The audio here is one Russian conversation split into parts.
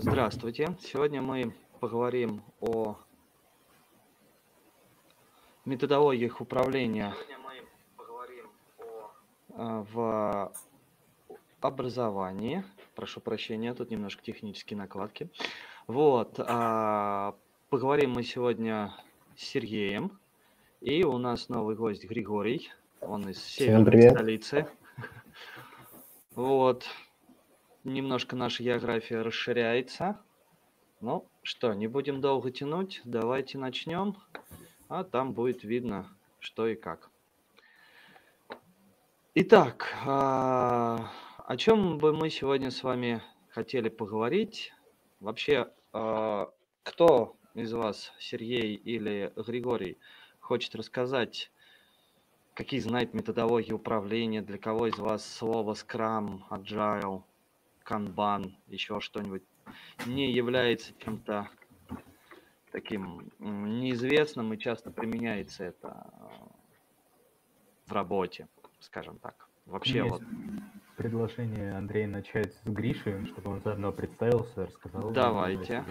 Здравствуйте. Сегодня мы поговорим о методологиях управления а, в образовании. Прошу прощения, тут немножко технические накладки. Вот. а, Поговорим мы сегодня с Сергеем. И у нас новый гость Григорий. Он из северной столицы. Вот. Немножко наша география расширяется. Ну что, не будем долго тянуть. Давайте начнем. А там будет видно, что и как. Итак, а, о чем бы мы сегодня с вами хотели поговорить? Вообще, а, кто из вас, Сергей или Григорий, хочет рассказать, какие знает методологии управления, для кого из вас слово Scrum, Agile, Kanban, еще что-нибудь не является чем-то таким неизвестным и часто применяется это э, в работе, скажем так. Вообще Есть вот, предложение Андрея начать с Гриши, чтобы он заодно представился, рассказал Давайте.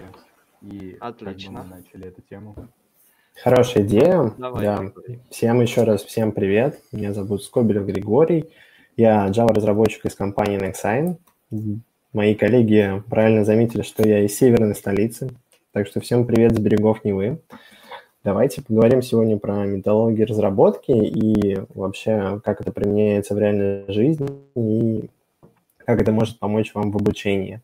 И Отлично. мы начали эту тему. Хорошая идея. давай, Да. Всем еще раз всем привет. Меня зовут Скобелев Григорий. Я Java-разработчик из компании Nexign. Мои коллеги правильно заметили, что я из северной столицы. Так что всем привет с берегов Невы. Давайте поговорим сегодня про методологии разработки и вообще, как это применяется в реальной жизни и как это может помочь вам в обучении.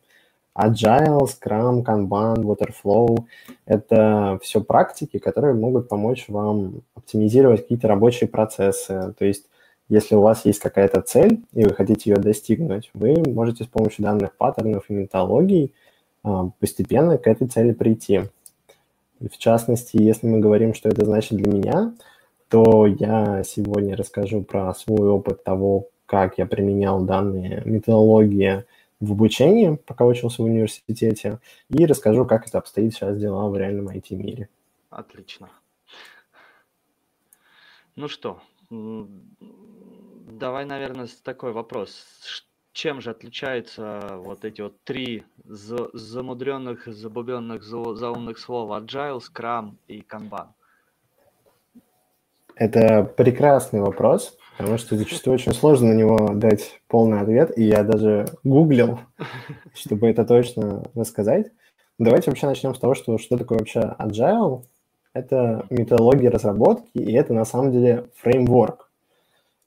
Agile, Scrum, Kanban, Waterflow – это все практики, которые могут помочь вам оптимизировать какие-то рабочие процессы. То есть, если у вас есть какая-то цель, и вы хотите ее достигнуть, вы можете с помощью данных паттернов и методологий а, постепенно к этой цели прийти. В частности, если мы говорим, что это значит для меня, то я сегодня расскажу про свой опыт того, как я применял данные методологии в обучении, пока учился в университете, и расскажу, как это обстоит сейчас дела в реальном IT-мире. Отлично. Ну что, давай, наверное, такой вопрос. Чем же отличаются вот эти вот три за- замудренных, забубенных, зау- заумных слова Agile, Scrum и Kanban? Это прекрасный вопрос, потому что зачастую очень сложно на него дать полный ответ, и я даже гуглил, чтобы это точно рассказать. Давайте вообще начнем с того, что, что такое вообще Agile. Это методология разработки, и это на самом деле фреймворк.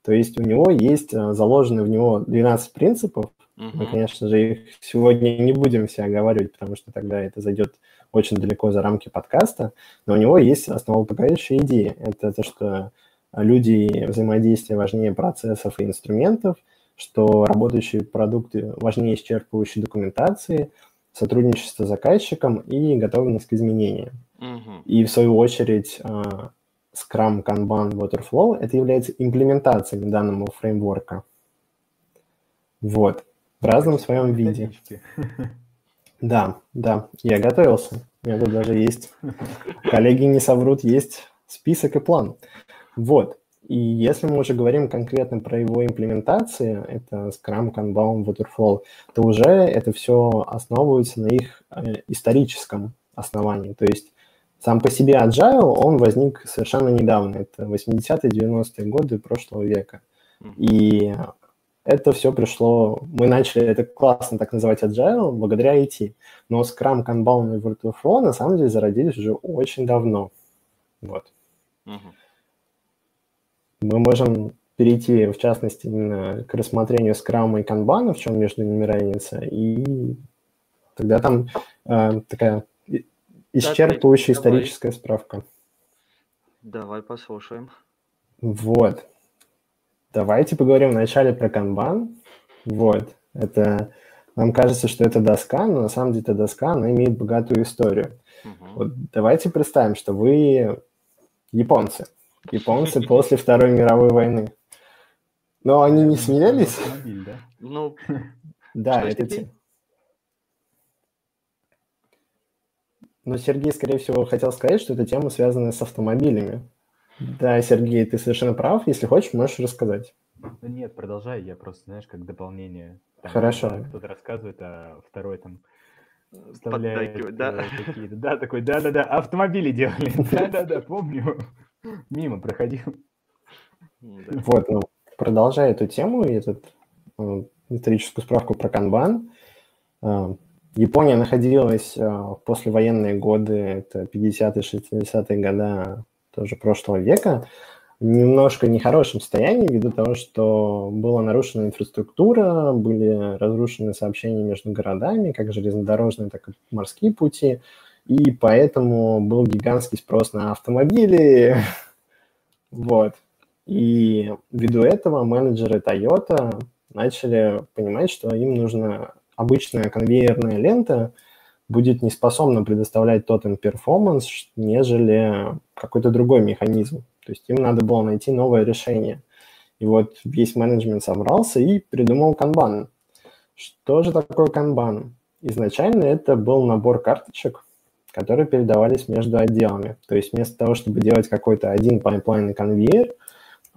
То есть у него есть э, заложены в него 12 принципов. Мы, Мгм. конечно же, их сегодня не будем все оговаривать, потому что тогда это зайдет очень далеко за рамки подкаста, но у него есть основополагающая идея. Это то, что люди взаимодействие важнее процессов и инструментов, что работающие продукты важнее исчерпывающей документации, сотрудничество с заказчиком и готовность к изменениям. И в свою очередь э, Scrum, Kanban, Waterflow – это является имплементацией данного фреймворка. Вот. В разном своем виде. Да, да, я готовился. У меня тут даже есть, коллеги не соврут, есть список и план. Вот. И если мы уже говорим конкретно про его имплементации, это Scrum, Kanban, Waterfall, то уже это все основывается на их э, историческом основании. То есть сам по себе Agile, он возник совершенно недавно. Это 80-е, 90-е годы прошлого века. И это все пришло, мы начали это классно так называть agile благодаря IT, но Scrum, Kanban и Waterfall на самом деле зародились уже очень давно. Вот. Мгм. Мы можем перейти, в частности, именно к рассмотрению Scrum и Kanban, в чем между ними разница, и тогда там э, такая исчерпывающая давай. историческая справка. Давай послушаем. Вот. Давайте поговорим вначале про канбан. Вот. Это нам кажется, что это доска, но на самом деле эта доска, она имеет богатую историю. Мгм. Вот давайте представим, что вы японцы. Японцы после Второй мировой войны. Но они не смеялись? Ну, Да, это Сергей? те. Но Сергей, скорее всего, хотел сказать, что эта тема связана с автомобилями. Да, Сергей, ты совершенно прав. Если хочешь, можешь рассказать. Ну нет, продолжай, я просто, знаешь, как дополнение. Там, Хорошо. да, Кто-то рассказывает, а второй там вставляет да? какие-то. Да, такой, да-да-да, автомобили делали. Да-да-да, помню. Мимо проходил. Вот, ну, продолжая эту тему и этот, э, историческую справку про канбан, э, Япония находилась э, в послевоенные годы, это 50-е, 60-е годы тоже прошлого века, в немножко нехорошем состоянии ввиду того, что была нарушена инфраструктура, были разрушены сообщения между городами, как железнодорожные, так и морские пути, и поэтому был гигантский спрос на автомобили. Вот. И ввиду этого менеджеры Toyota начали понимать, что им нужна обычная конвейерная лента будет не способна предоставлять тот им перформанс, нежели какой-то другой механизм. То есть им надо было найти новое решение. И вот весь менеджмент собрался и придумал канбан. Что же такое канбан? Изначально это был набор карточек, которые передавались между отделами. То есть вместо того, чтобы делать какой-то один пайплайн и конвейер,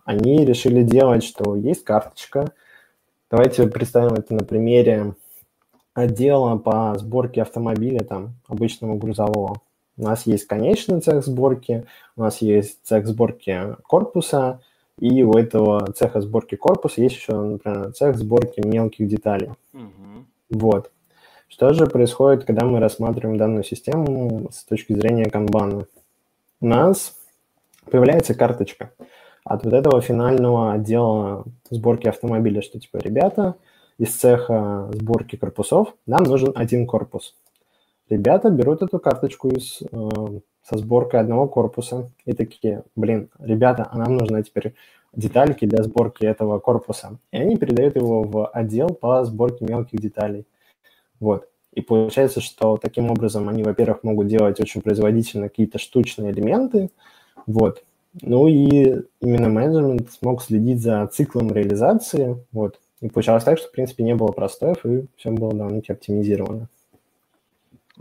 они решили делать, что есть карточка. Давайте представим это на примере отдела по сборке автомобиля, там, обычного грузового. У нас есть конечный цех сборки, у нас есть цех сборки корпуса, и у этого цеха сборки корпуса есть еще, например, цех сборки мелких деталей. Угу. Вот. Что же происходит, когда мы рассматриваем данную систему с точки зрения канбана? У нас появляется карточка от вот этого финального отдела сборки автомобиля, что типа, ребята, из цеха сборки корпусов нам нужен один корпус. Ребята берут эту карточку из, э, со сборкой одного корпуса и такие, блин, ребята, а нам нужны теперь детальки для сборки этого корпуса. И они передают его в отдел по сборке мелких деталей. Вот. И получается, что таким образом они, во-первых, могут делать очень производительно какие-то штучные элементы, вот. Ну и именно менеджмент смог следить за циклом реализации, вот. И получалось так, что, в принципе, не было простоев, и все было довольно-таки оптимизировано.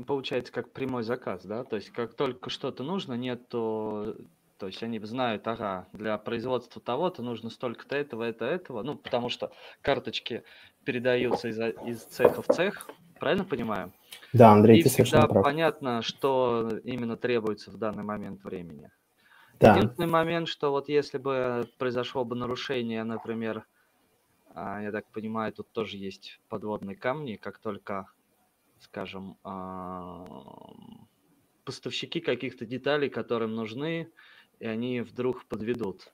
Получается, как прямой заказ, да? То есть, как только что-то нужно, нет, то... Есть они знают, ага, для производства того-то нужно столько-то этого, это, этого. Ну, потому что карточки передаются из, из цеха в цех, правильно понимаю? Да, Андрей, И ты всегда прав. понятно, что именно требуется в данный момент времени. Да. Единственный момент, что вот если бы произошло бы нарушение, например, я так понимаю, тут тоже есть подводные камни, как только скажем, поставщики каких-то деталей, которым нужны, и они вдруг подведут.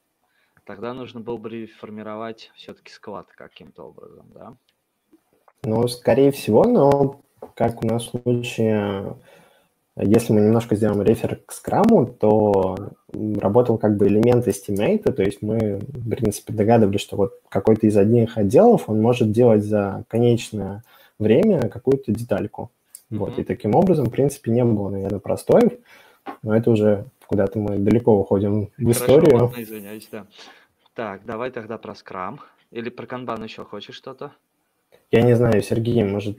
Тогда нужно было бы формировать все-таки склад каким-то образом, да? Ну, скорее всего, но как у нас в случае, если мы немножко сделаем рефер к скраму, то работал как бы элемент estimate, то есть мы, в принципе, догадывались, что вот какой-то из одних отделов он может делать за конечное время какую-то детальку. Mm-hmm. Вот, и таким образом, в принципе, не было, наверное, простоев, но это уже куда-то мы далеко уходим в Хорошо, историю. Ладно, извиняюсь, да. Так, давай тогда про скрам. Или про канбан еще хочешь что-то? Я не знаю, Сергей, может,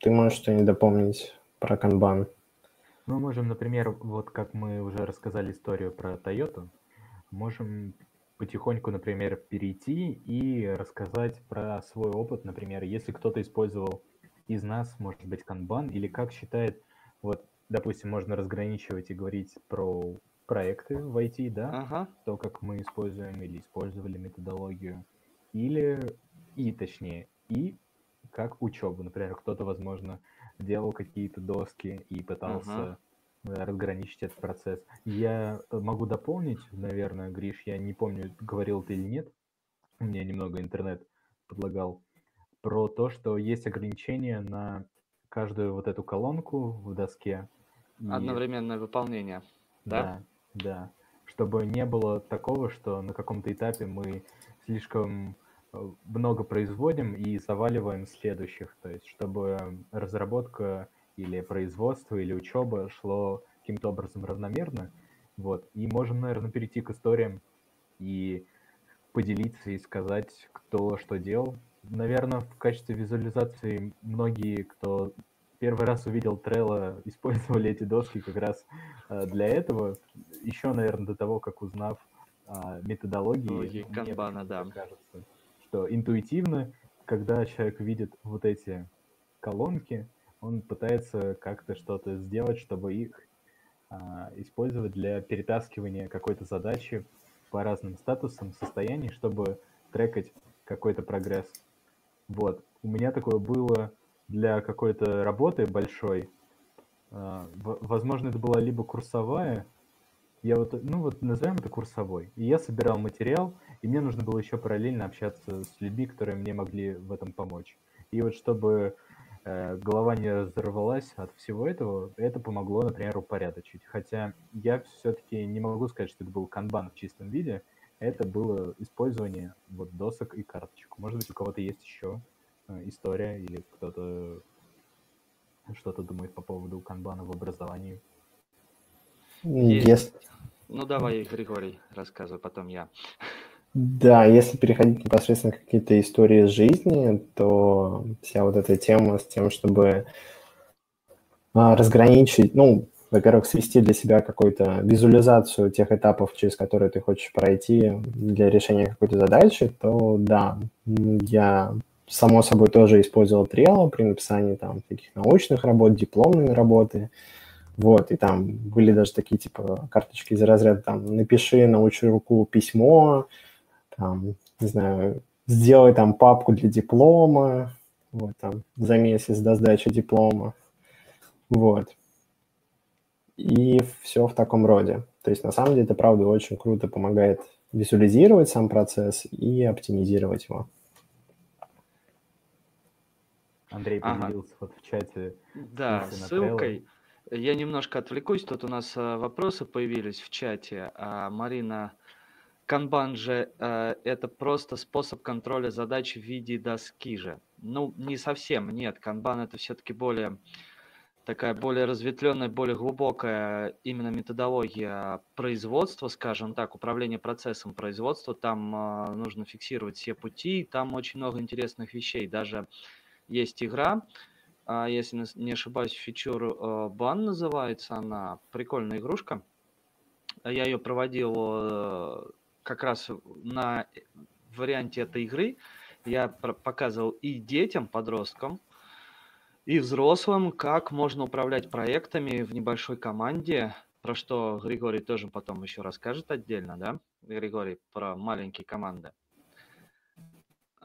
ты можешь что-нибудь дополнить про канбан? Мы можем, например, вот как мы уже рассказали историю про Toyota, можем потихоньку, например, перейти и рассказать про свой опыт, например, если кто-то использовал из нас, может быть, канбан, или как считает, вот, допустим, можно разграничивать и говорить про проекты в IT, да, ага. то, как мы используем или использовали методологию, или, и точнее, и как учебу, например, кто-то, возможно, делал какие-то доски и пытался ага разграничить этот процесс. Я э, могу дополнить, наверное, Гриш, я не помню, говорил ты или нет, меня немного интернет предлагал, про то, что есть ограничения на каждую вот эту колонку в доске. И... Одновременное выполнение, да? Да, да. Чтобы не было такого, что на каком-то этапе мы слишком много производим и заваливаем следующих. То есть, чтобы разработка или производство, или учеба шло каким-то образом равномерно. Вот. И можем, наверное, перейти к историям и поделиться и сказать, кто что делал. Наверное, в качестве визуализации многие, кто первый раз увидел Trello, использовали эти доски как раз э, для этого. Еще, наверное, до того, как узнав а, методологии, канбана, да. кажется, что интуитивно, когда человек видит вот эти колонки, Он пытается как-то что-то сделать, чтобы их а, использовать для перетаскивания какой-то задачи по разным статусам, состояний, чтобы трекать какой-то прогресс. Вот. У меня такое было для какой-то работы большой. А, возможно, это была либо курсовая, я вот, ну вот назовем это курсовой. И я собирал материал, и мне нужно было еще параллельно общаться с людьми, которые мне могли в этом помочь. И вот чтобы э, голова не разорвалась от всего этого, это помогло, например, упорядочить. Хотя я все-таки не могу сказать, что это был канбан в чистом виде. Это было использование вот досок и карточек. Может быть, у кого-то есть еще э, история или кто-то что-то думает по поводу канбана в образовании. Есть. Если... Ну давай, Григорий, рассказывай, потом я. Да, если переходить непосредственно к какие-то истории жизни, то вся вот эта тема с тем, чтобы а, разграничить, ну, во-первых, свести для себя какую-то визуализацию тех этапов, через которые ты хочешь пройти для решения какой-то задачи, то да, я само собой тоже использовал Trello при написании там таких научных работ, дипломные работы, вот, и там были даже такие, типа, карточки из разряда, там, напиши на научную руку письмо, там, не знаю, сделай там папку для диплома, вот, там, за месяц до сдачи диплома, вот. И все в таком роде. То есть, на самом деле, это, правда, очень круто помогает визуализировать сам процесс и оптимизировать его. Андрей поделился ага. вот в чате. Да, ссылкой. Я немножко отвлекусь, тут у нас э, вопросы появились в чате. А, Марина, канбан же э, это просто способ контроля задач в виде доски же. Ну, не совсем, нет. Канбан это все-таки более такая более разветвленная, более глубокая именно методология производства, скажем так, управления процессом производства. Там э, нужно фиксировать все пути, там очень много интересных вещей. Даже есть игра, если не ошибаюсь, фичур бан называется она. Прикольная игрушка. Я ее проводил э, как раз на варианте этой игры. Я показывал и детям, подросткам, и взрослым, как можно управлять проектами в небольшой команде, про что Григорий тоже потом еще расскажет отдельно, да, Григорий, про маленькие команды.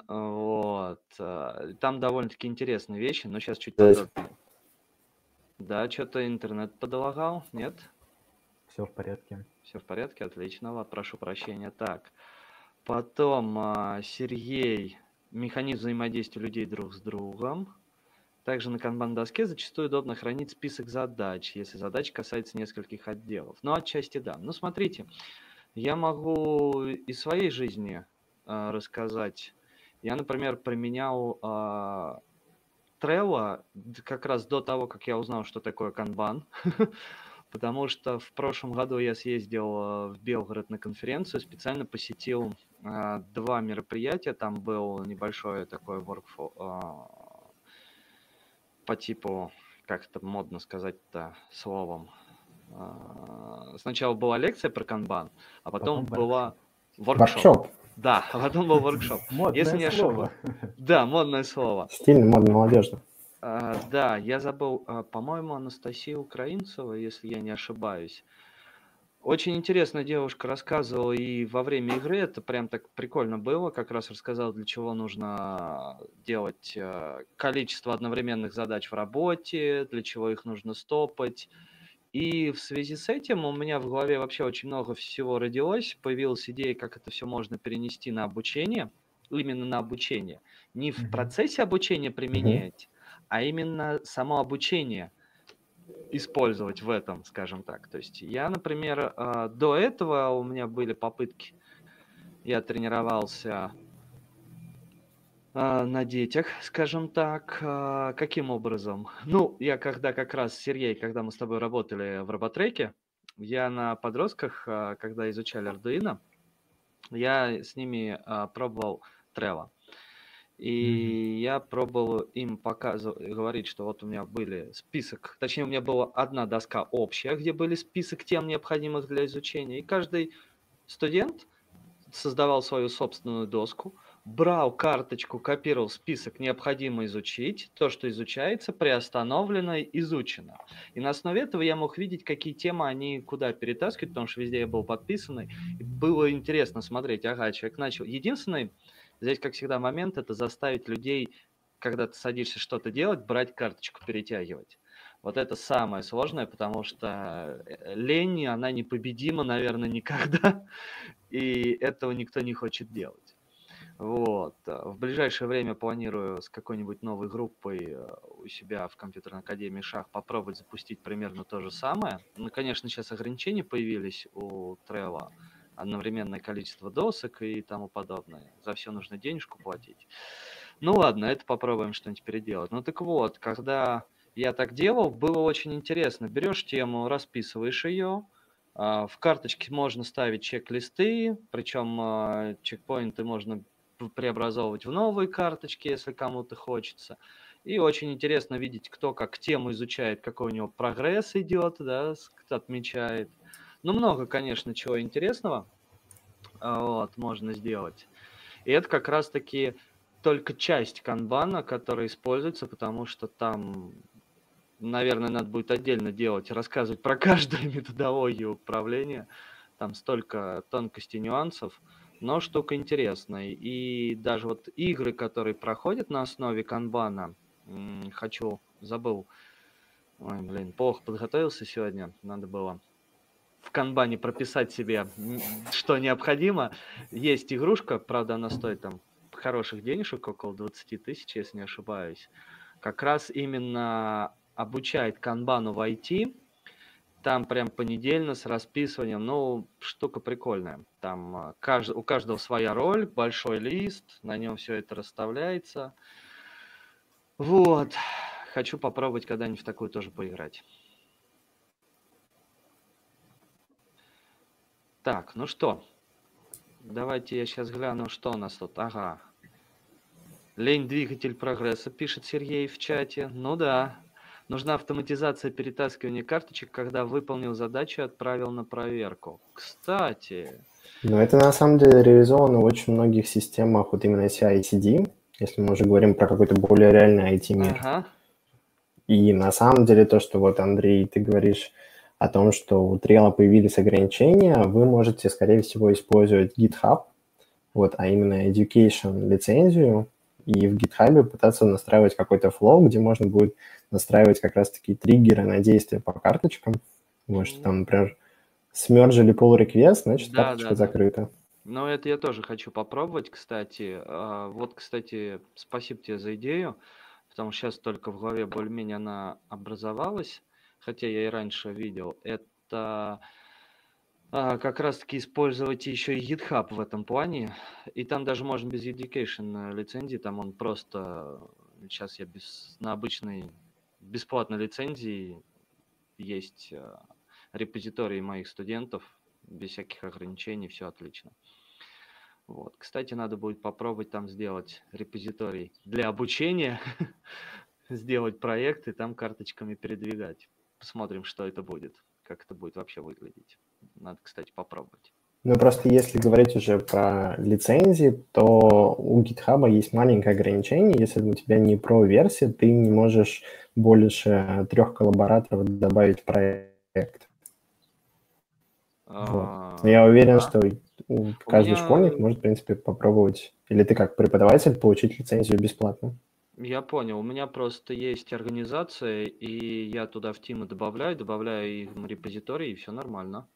Вот. Э, там довольно-таки интересные вещи, но сейчас чуть подробнее. Да, что-то интернет подлагал, нет? Все в порядке. Все в порядке, отлично, прошу прощения. Так, потом а, Сергей, механизм взаимодействия людей друг с другом. Также на канбан-доске зачастую удобно хранить список задач, если задача касается нескольких отделов. Ну, отчасти да. Ну, смотрите, я могу из своей жизни э, рассказать я, например, применял э, Trello как раз до того, как я узнал, что такое канбан. Потому что в прошлом году я съездил а, в Белгород на конференцию, специально посетил э, два мероприятия. Там был небольшой такой workflow э, по типу, как это модно сказать-то словом. Сначала была лекция про канбан, а потом, потом была воркшоп. Да, а потом был воркшоп. Модное Если не слово. Да, модное слово. Стильно, модно, молодежно. А, да, я забыл, а, по-моему, Анастасия Украинцева, если я не ошибаюсь. Очень интересная девушка рассказывала и во время игры, это прям так прикольно было, как раз рассказал, для чего нужно делать а, количество одновременных задач в работе, для чего их нужно стопать, и в связи с этим у меня в голове вообще очень много всего родилось. Появилась идея, как это все можно перенести на обучение, именно на обучение. Не в процессе обучения применять, а именно само обучение использовать в этом, скажем так. То есть я, например, а, до этого у меня были попытки, я тренировался на детях, скажем так. А, каким образом? Ну, я когда как раз, Сергей, когда мы с тобой работали в роботреке, я на подростках, а, когда изучали Arduino, я с ними пробовал Trello. И mm-hmm. я пробовал им показывать, говорить, что вот у меня были список, точнее, у меня была одна доска общая, где были список тем, необходимых для изучения. И каждый студент создавал свою собственную доску, брал карточку, копировал список необходимо изучить, то, что изучается, приостановлено, изучено. И на основе этого я мог видеть, какие темы они куда перетаскивают, потому что везде я был подписанный. И было интересно смотреть, ага, человек начал. Единственный, здесь, как всегда, момент, это заставить людей, когда ты садишься что-то делать, брать карточку, перетягивать. Вот это самое сложное, потому что э, лень, она непобедима, наверное, никогда, и этого никто не хочет делать. Вот. В ближайшее время планирую с какой-нибудь новой группой э, у себя в компьютерной академии шах попробовать запустить примерно то же самое. Ну, конечно, сейчас ограничения появились у Трелла, одновременное количество досок и тому подобное. За все нужно денежку платить. Ну ладно, это попробуем что-нибудь переделать. Ну так вот, когда я так делал, было очень интересно. Берешь тему, расписываешь ее, а, в карточке можно ставить чек-листы, причем а, чекпоинты можно преобразовывать в новые карточки, если кому-то хочется. И очень интересно видеть, кто как тему изучает, какой у него прогресс идет, да, отмечает. Ну, много, конечно, чего интересного а, вот, можно сделать. И это как раз-таки только часть канбана, которая используется, потому что там наверное, надо будет отдельно делать, рассказывать про каждую методологию управления. Там столько тонкостей, нюансов, но штука интересная. И даже вот игры, которые проходят на основе канбана, хочу, забыл, ой, блин, плохо подготовился сегодня, надо было в канбане прописать себе, что необходимо. Есть игрушка, правда, она стоит там хороших денежек, около 20 тысяч, если не ошибаюсь. Как раз именно обучает канбану в IT. Там прям понедельно с расписыванием. Ну, штука прикольная. Там а, кажд... у каждого своя роль, большой лист, на нем все это расставляется. Вот. Хочу попробовать когда-нибудь в такую тоже поиграть. Так, ну что, давайте я сейчас гляну, что у нас тут. Ага. Лень двигатель прогресса, пишет Сергей в чате. Ну да, Нужна автоматизация перетаскивания карточек, когда выполнил задачу и отправил на проверку. Кстати... Ну, это на самом деле реализовано в очень многих системах, вот именно CI-CD, если мы уже говорим про какой-то более реальный IT-мир. Ага. И на самом деле то, что вот, Андрей, ты говоришь о том, что у Trello появились ограничения, вы можете, скорее всего, использовать GitHub, вот, а именно education лицензию, и в GitHub пытаться настраивать какой-то флоу, где можно будет настраивать как раз-таки триггеры на действия по карточкам. Может, там, например, смержили pull request, значит, да, карточка да, закрыта. Да. Ну, это я тоже хочу попробовать, кстати. А, вот, кстати, спасибо тебе за идею, потому что сейчас только в голове более-менее она образовалась, хотя я и раньше видел. Это как раз-таки использовать еще и GitHub в этом плане. И там даже можно без education лицензии, там он просто... Сейчас я без, на обычной бесплатной лицензии есть а, репозитории моих студентов, без всяких ограничений, все отлично. Вот. Кстати, надо будет попробовать там сделать репозиторий для обучения, сделать проект и там карточками передвигать. Посмотрим, что это будет, как это будет вообще выглядеть. Надо, кстати, попробовать. Ну, просто если говорить уже про лицензии, то у GitHub есть маленькое ограничение. Если у тебя не про версия, ты не можешь больше трех коллабораторов добавить в проект. А, вот. Я уверен, да. что каждый меня... школьник может, в принципе, попробовать. Или ты как преподаватель получить лицензию бесплатно. Я понял. У меня просто есть организация, и я туда в Тимы добавляю, добавляю им репозиторий, и все нормально.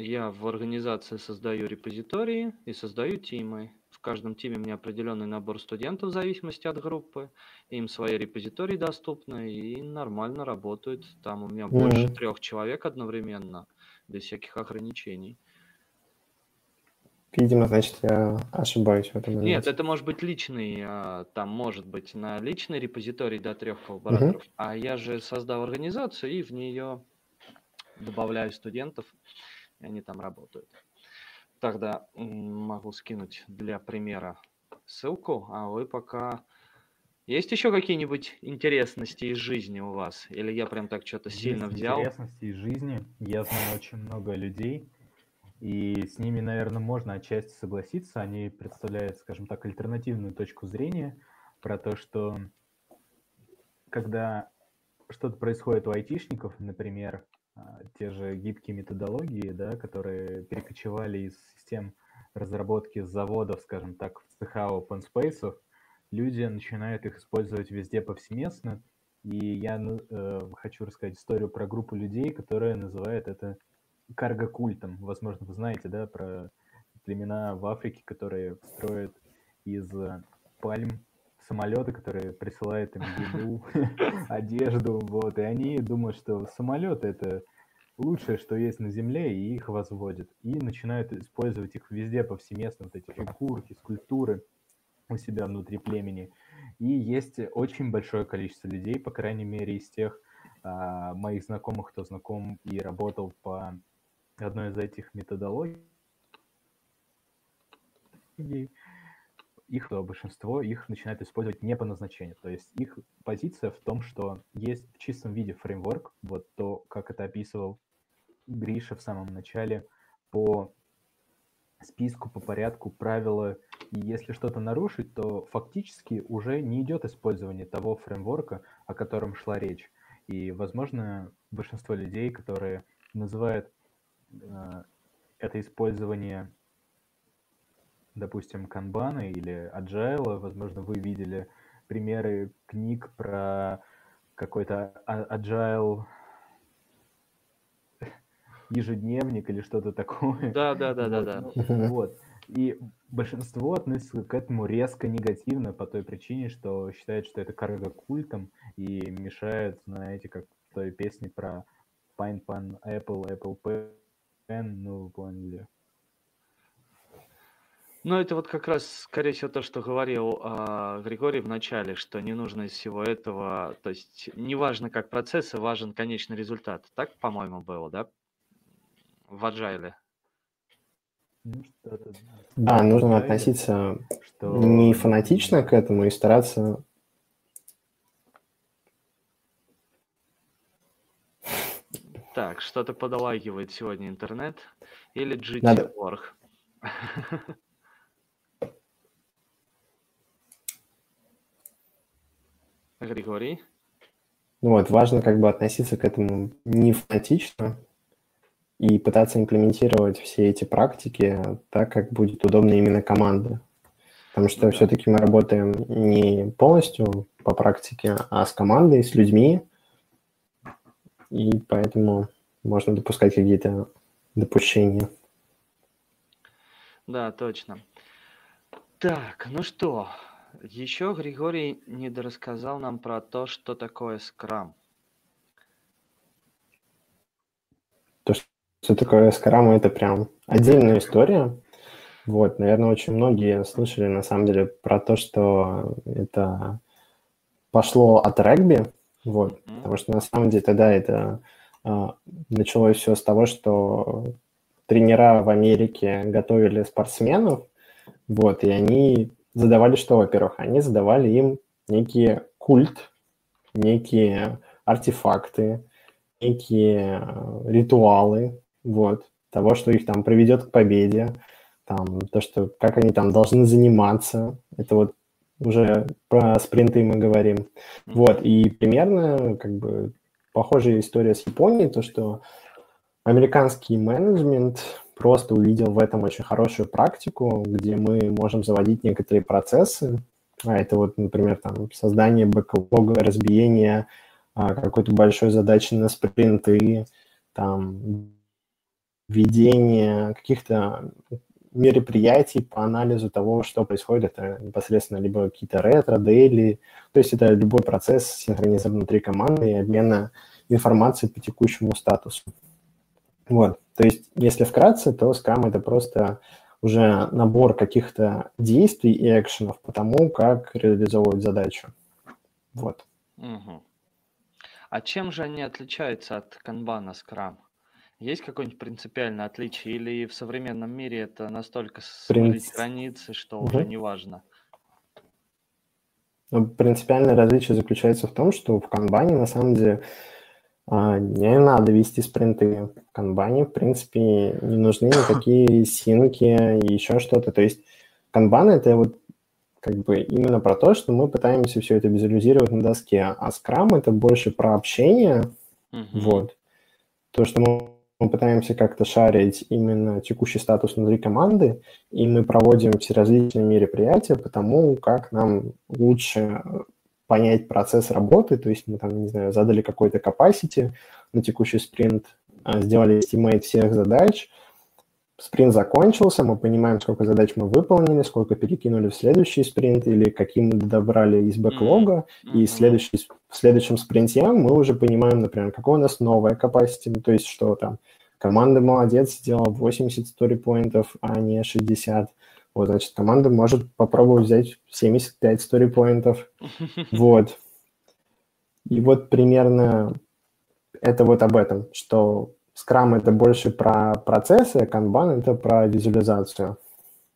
Я в организации создаю репозитории и создаю тимы. В каждом тиме у меня определенный набор студентов в зависимости от группы. Им свои репозитории доступны и нормально работают. Там у меня mm-hmm. больше трех человек одновременно, без всяких ограничений. Видимо, значит, я ошибаюсь в этом моменте. Нет, это может быть личный, а, там может быть на личный репозиторий до трех коллабораторов, mm-hmm. а я же создал организацию и в нее добавляю студентов и они там работают. Тогда могу скинуть для примера ссылку, а вы пока... Есть еще какие-нибудь интересности из жизни у вас? Или я прям так что-то сильно взял? Интересности из жизни. Я знаю очень много людей, И с ними, наверное, можно отчасти согласиться. Они представляют, скажем так, альтернативную точку зрения про то, что когда что-то происходит у айтишников, например, те же гибкие методологии, да, которые перекочевали из систем разработки заводов, скажем так, в цеха open space, люди начинают их использовать везде повсеместно. И я ну, э, хочу рассказать историю про группу людей, которая называет это карго-культом. Возможно, вы знаете, да, про племена в Африке, которые строят из пальм самолеты, которые присылают им еду, одежду, вот, и они думают, что самолет это лучшее, что есть на Земле, и их возводят. И начинают использовать их везде повсеместно, вот эти фигурки, скульптуры у себя внутри племени. И есть очень большое количество людей, по крайней мере, из тех а, моих знакомых, кто знаком и работал по одной из этих методологий, их большинство их начинает использовать не по назначению. То есть их позиция в том, что есть в чистом виде фреймворк, вот то, как это описывал Гриша в самом начале, по списку, по порядку, правила, и если что-то нарушить, то фактически уже не идет использование того фреймворка, о котором шла речь. И, возможно, большинство людей, которые называют э, это использование допустим, канбана или agile, возможно, вы видели примеры книг про какой-то а, agile ежедневник или что-то такое. Да, да, да, да, да. Вот. И большинство относится к этому резко негативно по той причине, что считает, что это карго культом и мешает, знаете, как в той песне про Pine Pan Apple, Apple Pen, ну, вы поняли. Ну, это вот как раз, скорее всего, то, что говорил а, Григорий в начале, что не нужно из всего этого, то есть не важно как процессы, важен конечный результат. Так, по-моему, было, да? В Agile. Ну, да, нужно относиться что... не фанатично к этому и стараться Так, что-то подолагивает сегодня интернет или GT.org. Надо... Григорий? Ну вот, важно как бы относиться к этому не фанатично и пытаться имплементировать все эти практики так, как будет удобно именно команде. Потому что да. все-таки мы работаем не полностью по практике, а с командой, с людьми, и поэтому можно допускать какие-то допущения. Да, точно. Так, ну что, еще Григорий недорассказал нам про то, что такое скрам. То, что такое скрам, это прям отдельная история. Вот, наверное, очень многие слышали на самом деле про то, что это пошло от регби, вот, потому что на самом деле тогда это а, началось все с того, что тренера в Америке готовили спортсменов, вот, и они задавали что, во-первых? Они задавали им некие культ, некие артефакты, некие э, ритуалы, вот, того, что их там приведет к победе, там, то, что, как они там должны заниматься, это вот уже про спринты мы говорим. Вот, и примерно, как бы, похожая история с Японией, то, что американский менеджмент просто увидел в этом очень хорошую практику, где мы можем заводить некоторые процессы. А это вот, например, там создание бэклога, разбиение а, какой-то большой задачи на спринты, там введение каких-то мероприятий по анализу того, что происходит. Это непосредственно либо какие-то ретро, дейли. То есть это любой процесс синхронизации внутри команды и обмена информацией по текущему статусу. Вот. То есть, если вкратце, то Scrum – это просто уже набор каких-то действий и экшенов по тому, как реализовывать задачу. Вот. Угу. А чем же они отличаются от канбана Scrum? Есть какое-нибудь принципиальное отличие или в современном мире это настолько смылить границы, что угу. уже не важно? Ну, принципиальное различие заключается в том, что в канбане на самом деле не надо вести спринты. В канбане, в принципе, не нужны никакие синки и еще что-то. То есть канбан – это вот как бы именно про то, что мы пытаемся все это визуализировать на доске, а скрам – это больше про общение, uh-huh. вот. То, что мы мы пытаемся как-то шарить именно текущий статус внутри команды, и мы проводим все различные мероприятия по тому, как нам лучше понять процесс работы, то есть мы там, не знаю, задали какой-то capacity на текущий спринт, а, сделали estimate всех задач, спринт закончился, мы понимаем, сколько задач мы выполнили, сколько перекинули в следующий спринт или какие мы добрали из бэклога, mm-hmm. и следующий, в следующем спринте мы уже понимаем, например, какое у нас новое capacity, ну, то есть что там, команда молодец, сделала 80 story-поинтов, а не 60, вот, значит, команда может попробовать взять 75 story-поинтов, вот. И вот примерно это вот об этом, что Scrum это больше про процессы, а Kanban это про визуализацию.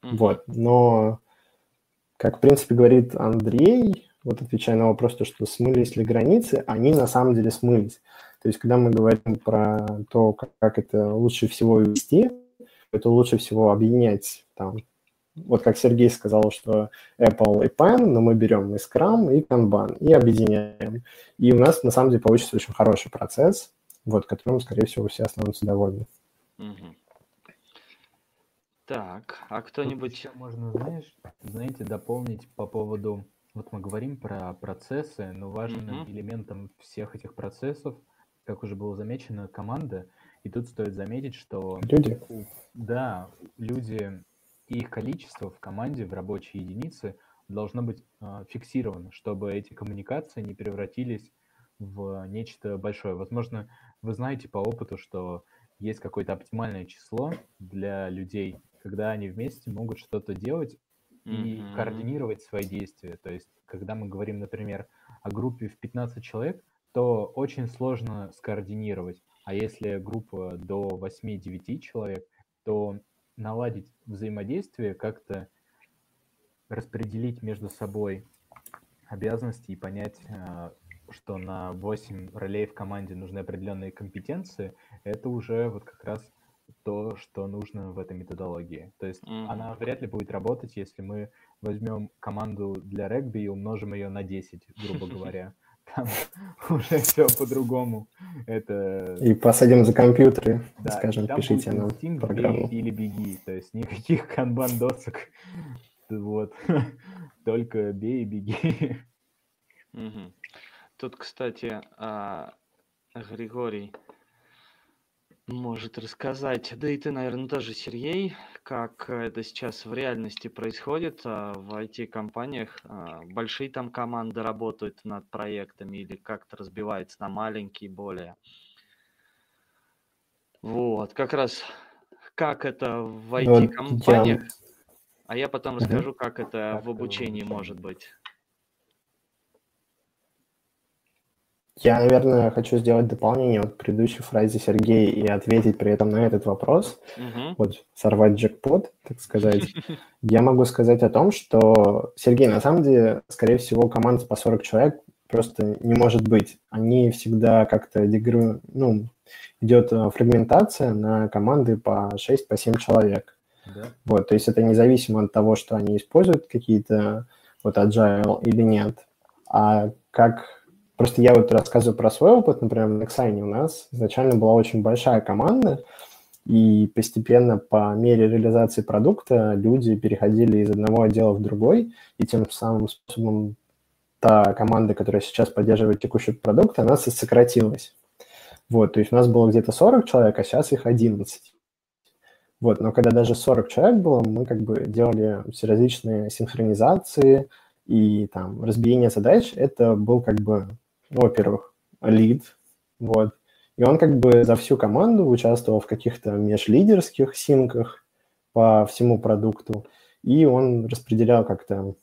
Mm-hmm. Вот. Но, как в принципе говорит Андрей, вот отвечая на вопрос, то, что смылись ли границы, они на самом деле смылись. То есть, когда мы говорим про то, как, как это лучше всего вести, это лучше всего объединять там, вот как Сергей сказал, что Apple и Pen, но мы берем и Scrum, и Kanban, и объединяем. И у нас, на самом деле, получится очень хороший процесс, вот, которым, скорее всего, все останутся довольны. Угу. Так, а кто-нибудь... Еще можно, знаешь, знаете, дополнить по поводу... Вот мы говорим про процессы, но важным угу. элементом всех этих процессов, как уже было замечено, команда. И тут стоит заметить, что... Люди. Да, люди и их количество в команде, в рабочей единице должно быть э, фиксировано, чтобы эти коммуникации не превратились в нечто большое. Возможно, вы знаете по опыту, что есть какое-то оптимальное число для людей, когда они вместе могут что-то делать и mm-hmm. координировать свои действия. То есть, когда мы говорим, например, о группе в 15 человек, то очень сложно скоординировать. А если группа до 8-9 человек, то наладить взаимодействие, как-то распределить между собой обязанности и понять, а, что на 8 ролей в команде нужны определенные компетенции, это уже вот как раз то, что нужно в этой методологии. То есть mm-hmm. она вряд ли будет работать, если мы возьмем команду для регби и умножим ее на 10, грубо говоря. Там уже все по-другому. Это... И посадим за компьютеры, да, скажем, пишите нам программу. Или беги, то есть никаких канбан-досок. Вот. Только бей и беги. Тут, кстати, а, Григорий может рассказать, да и ты, наверное, тоже, Сергей, как это сейчас в реальности происходит а, в IT-компаниях? А, большие там команды работают над проектами или как-то разбивается на маленькие более? Вот, как раз как это в IT-компаниях, вот а я потом расскажу, как это в обучении может быть. Я, наверное, хочу сделать дополнение вот к предыдущей фразе Сергея и ответить при этом на этот вопрос. Uh-huh. Вот сорвать джекпот, так сказать. Я могу сказать о том, что, Сергей, на самом деле, скорее всего, команда по 40 человек просто не может быть. Они всегда как-то дегру... ну, идет э, фрагментация на команды по 6-7 по человек. Да. Вот, то есть это независимо от того, что они используют какие-то вот agile или нет. А как Просто я вот рассказываю про свой опыт, например, в Nexine у нас изначально была очень большая команда, и постепенно по мере реализации продукта люди переходили из одного отдела в другой, и тем самым способом та команда, которая сейчас поддерживает текущий продукт, она сократилась. Вот, то есть у нас было где-то 40 человек, а сейчас их 11. Вот, но когда даже 40 человек было, мы как бы делали все различные синхронизации и там разбиение задач. Это был как бы во-первых, лид, вот, и он как бы за всю команду участвовал в каких-то межлидерских синках по всему продукту, и он распределял как-то,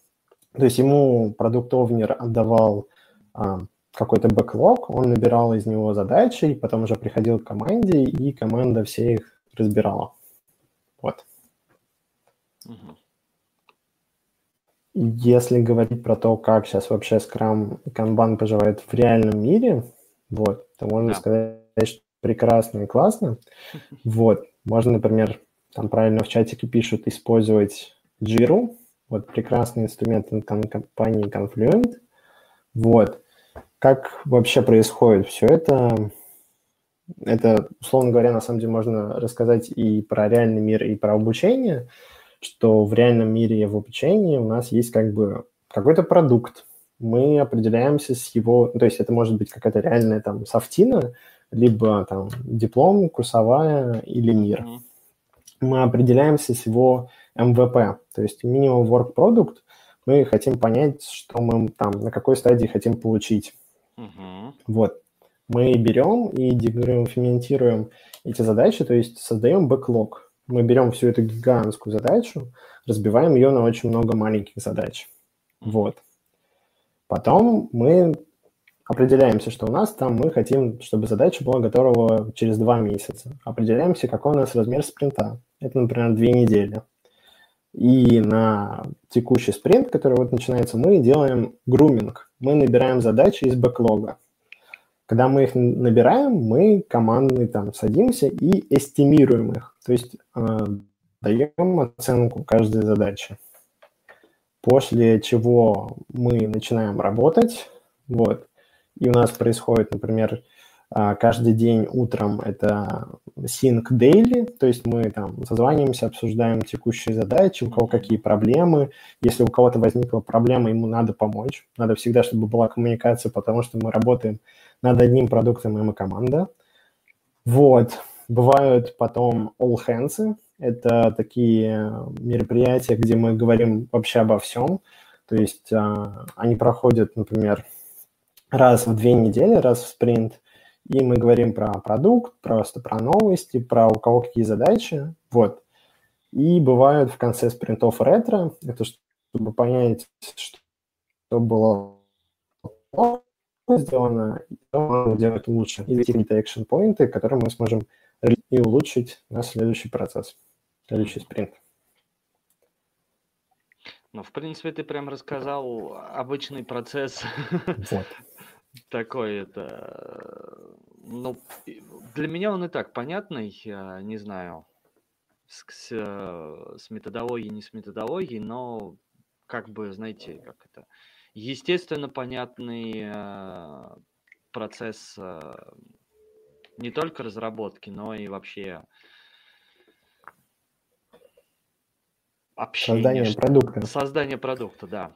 то есть ему продукт-овнер отдавал а, какой-то бэклог, он набирал из него задачи, потом уже приходил к команде, и команда все их разбирала. Вот. Угу. Если говорить про то, как сейчас вообще Scrum и Kanban поживают в реальном мире, вот, то можно да. сказать, что прекрасно и классно. Вот, можно, например, там правильно в чатике пишут использовать Jira, вот прекрасный инструмент компании Confluent. Вот. Как вообще происходит все это? Это, условно говоря, на самом деле можно рассказать и про реальный мир, и про обучение, что в реальном мире в обучении у нас есть как бы какой-то продукт, мы определяемся с его, то есть это может быть какая-то реальная там софтина, либо там диплом, курсовая или мир. Mm-hmm. Мы определяемся с его MVP, то есть Minimum Work Product. Мы хотим понять, что мы там, на какой стадии хотим получить. Mm-hmm. Вот. Мы берем и декрементируем эти задачи, то есть создаем бэклог. Мы берем всю эту гигантскую задачу, разбиваем ее на очень много маленьких задач. Вот. Потом мы определяемся, что у нас там мы хотим, чтобы задача была готова через два месяца. Определяемся, какой у нас размер спринта. Это, например, две недели. И на текущий спринт, который вот начинается, мы делаем груминг. Мы набираем задачи из бэклога. Когда мы их набираем, мы командный там садимся и эстимируем их. То есть э, даем оценку каждой задачи после чего мы начинаем работать, вот, и у нас происходит, например, а, каждый день утром это sync daily, то есть мы там созваниваемся, обсуждаем текущие задачи, у кого какие проблемы. Если у кого-то возникла проблема, ему надо помочь. Надо всегда, чтобы была коммуникация, потому что мы работаем над одним продуктом, и мы команда. Вот. Бывают потом all hands, это такие мероприятия, где мы говорим вообще обо всем. То есть а, они проходят, например, раз в две недели, раз в спринт, и мы говорим про продукт, просто про новости, про у кого какие задачи, вот. И бывают в конце спринтов ретро, это чтобы понять, что было сделано, и что можно делать лучше, и какие-то экшн-поинты, которые мы сможем и улучшить на следующий процесс следующий спринт. Ну, в принципе, ты прям рассказал обычный процесс. Вот. Такой это... Ну, для меня он и так понятный, я не знаю, с, с, с методологией, не с методологией, но как бы, знаете, как это... Естественно, понятный э, процесс э, не только разработки, но и вообще общение. Создание продукта. Создание продукта, да.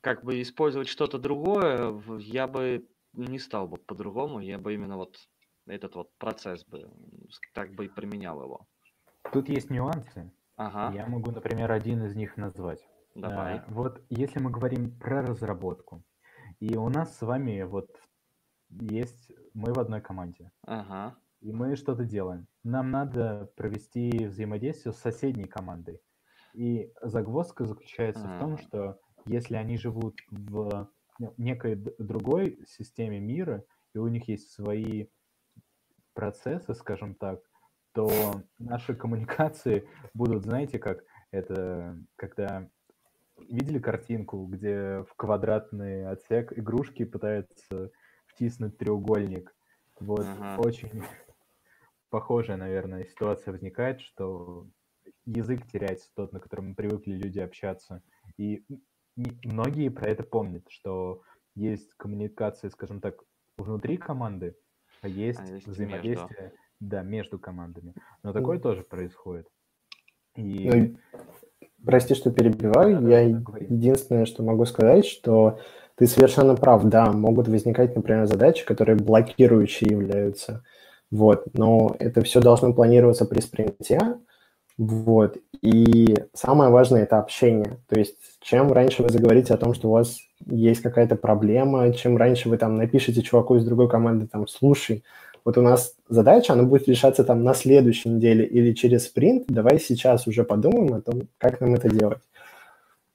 Как бы использовать что-то другое, я бы не стал бы по-другому, я бы именно вот этот вот процесс бы, так бы и применял его. Тут есть нюансы. Ага. Я могу, например, один из них назвать. Давай. А, вот если мы говорим про разработку, и у нас с вами вот есть, мы в одной команде. Ага и мы что-то делаем. Нам надо провести взаимодействие с соседней командой. И загвоздка заключается в том, что если они живут в некой другой системе мира, и у них есть свои процессы, скажем так, то наши коммуникации будут, знаете, как это, когда видели картинку, где в квадратный отсек игрушки пытаются втиснуть треугольник. Вот ага. очень похожая, наверное, ситуация возникает, что язык теряется тот, на котором привыкли люди общаться. И многие про это помнят, что есть коммуникация, скажем так, внутри команды, а есть, а есть взаимодействие, между. да, между командами. Но такое mm. тоже происходит. И... Ну, прости, что перебиваю. Да, Я да, единственное, что могу сказать, что ты совершенно прав. Да, могут возникать, например, задачи, которые блокирующие являются. Вот, но это все должно планироваться при спринте. Вот, и самое важное – это общение. То есть чем раньше вы заговорите о том, что у вас есть какая-то проблема, чем раньше вы там напишите чуваку из другой команды, там, слушай, вот у нас задача, она будет решаться там на следующей неделе или через спринт, давай сейчас уже подумаем о том, как нам это делать.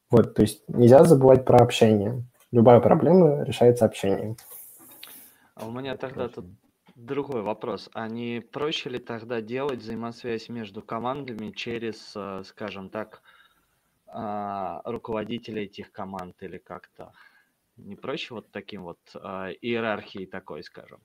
Вот, то есть нельзя забывать про общение. Любая проблема решается общением. А у меня тогда тут Другой вопрос. А не проще ли тогда делать взаимосвязь между командами через, э, скажем так, а, руководителя этих команд или как-то? Не проще вот таким вот э, иерархией такой, скажем?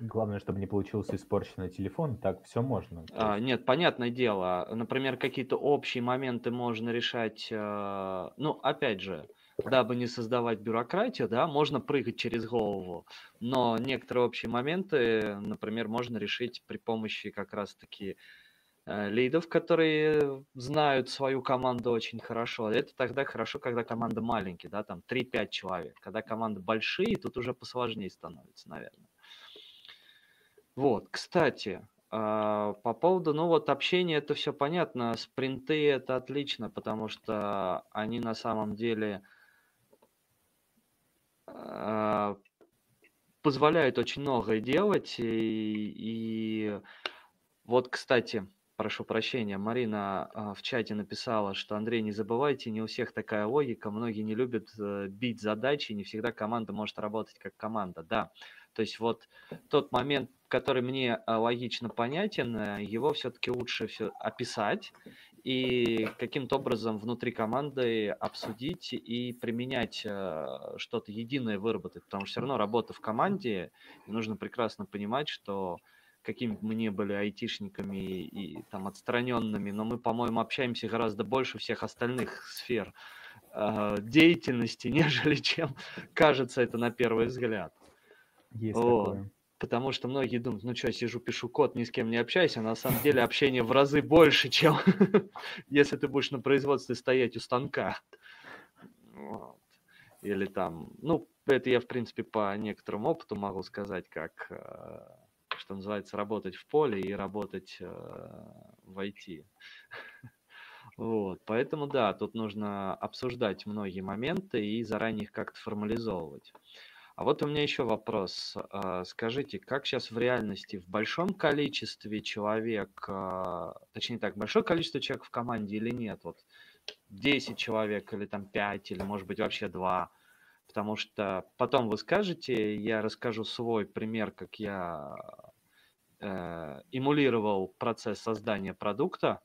Главное, чтобы не получился испорченный телефон, так все можно. А, нет, понятное дело. Например, какие-то общие моменты можно решать. Э, ну, опять же, дабы не создавать бюрократию, да, можно прыгать через голову, но некоторые общие моменты, например, можно решить при помощи как раз-таки э, лидов, которые знают свою команду очень хорошо. Это тогда хорошо, когда команда маленькая, да, там 3-5 человек. Когда команда большие, тут уже посложнее становится, наверное. Вот, кстати, а, по поводу, ну вот общения это все понятно, спринты это отлично, потому что они на самом деле а, позволяют очень многое делать. И, и вот, кстати, прошу прощения, Марина а, в чате написала, что Андрей, не забывайте, не у всех такая логика, многие не любят э, бить задачи, не всегда команда может работать как команда. Да, то есть вот тот момент, который мне а, логично понятен, э, его все-таки лучше все описать и каким-то образом внутри команды обсудить и применять э, что-то единое выработать, потому что все равно работа в команде, и нужно прекрасно понимать, что какими мы ни были айтишниками и там отстраненными, но мы, по-моему, общаемся гораздо больше всех остальных сфер э, деятельности, нежели чем кажется это на первый взгляд. Есть вот. такое. Потому что многие думают, ну что, сижу, пишу код, ни с кем не общаюсь, а на самом деле общение в разы больше, чем если ты будешь на производстве стоять у станка. Вот. Или там, ну, это я, в принципе, по некоторому опыту могу сказать, как, э, что называется, работать в поле и работать э, в IT. Вот, поэтому да, тут нужно обсуждать многие моменты и заранее их как-то формализовывать. А вот у меня еще вопрос. А, скажите, как сейчас в реальности в большом количестве человек, а, точнее так, большое количество человек в команде или нет? Вот 10 человек или там 5 или может быть вообще 2? Потому что потом вы скажете, я расскажу свой пример, как я э, эмулировал процесс создания продукта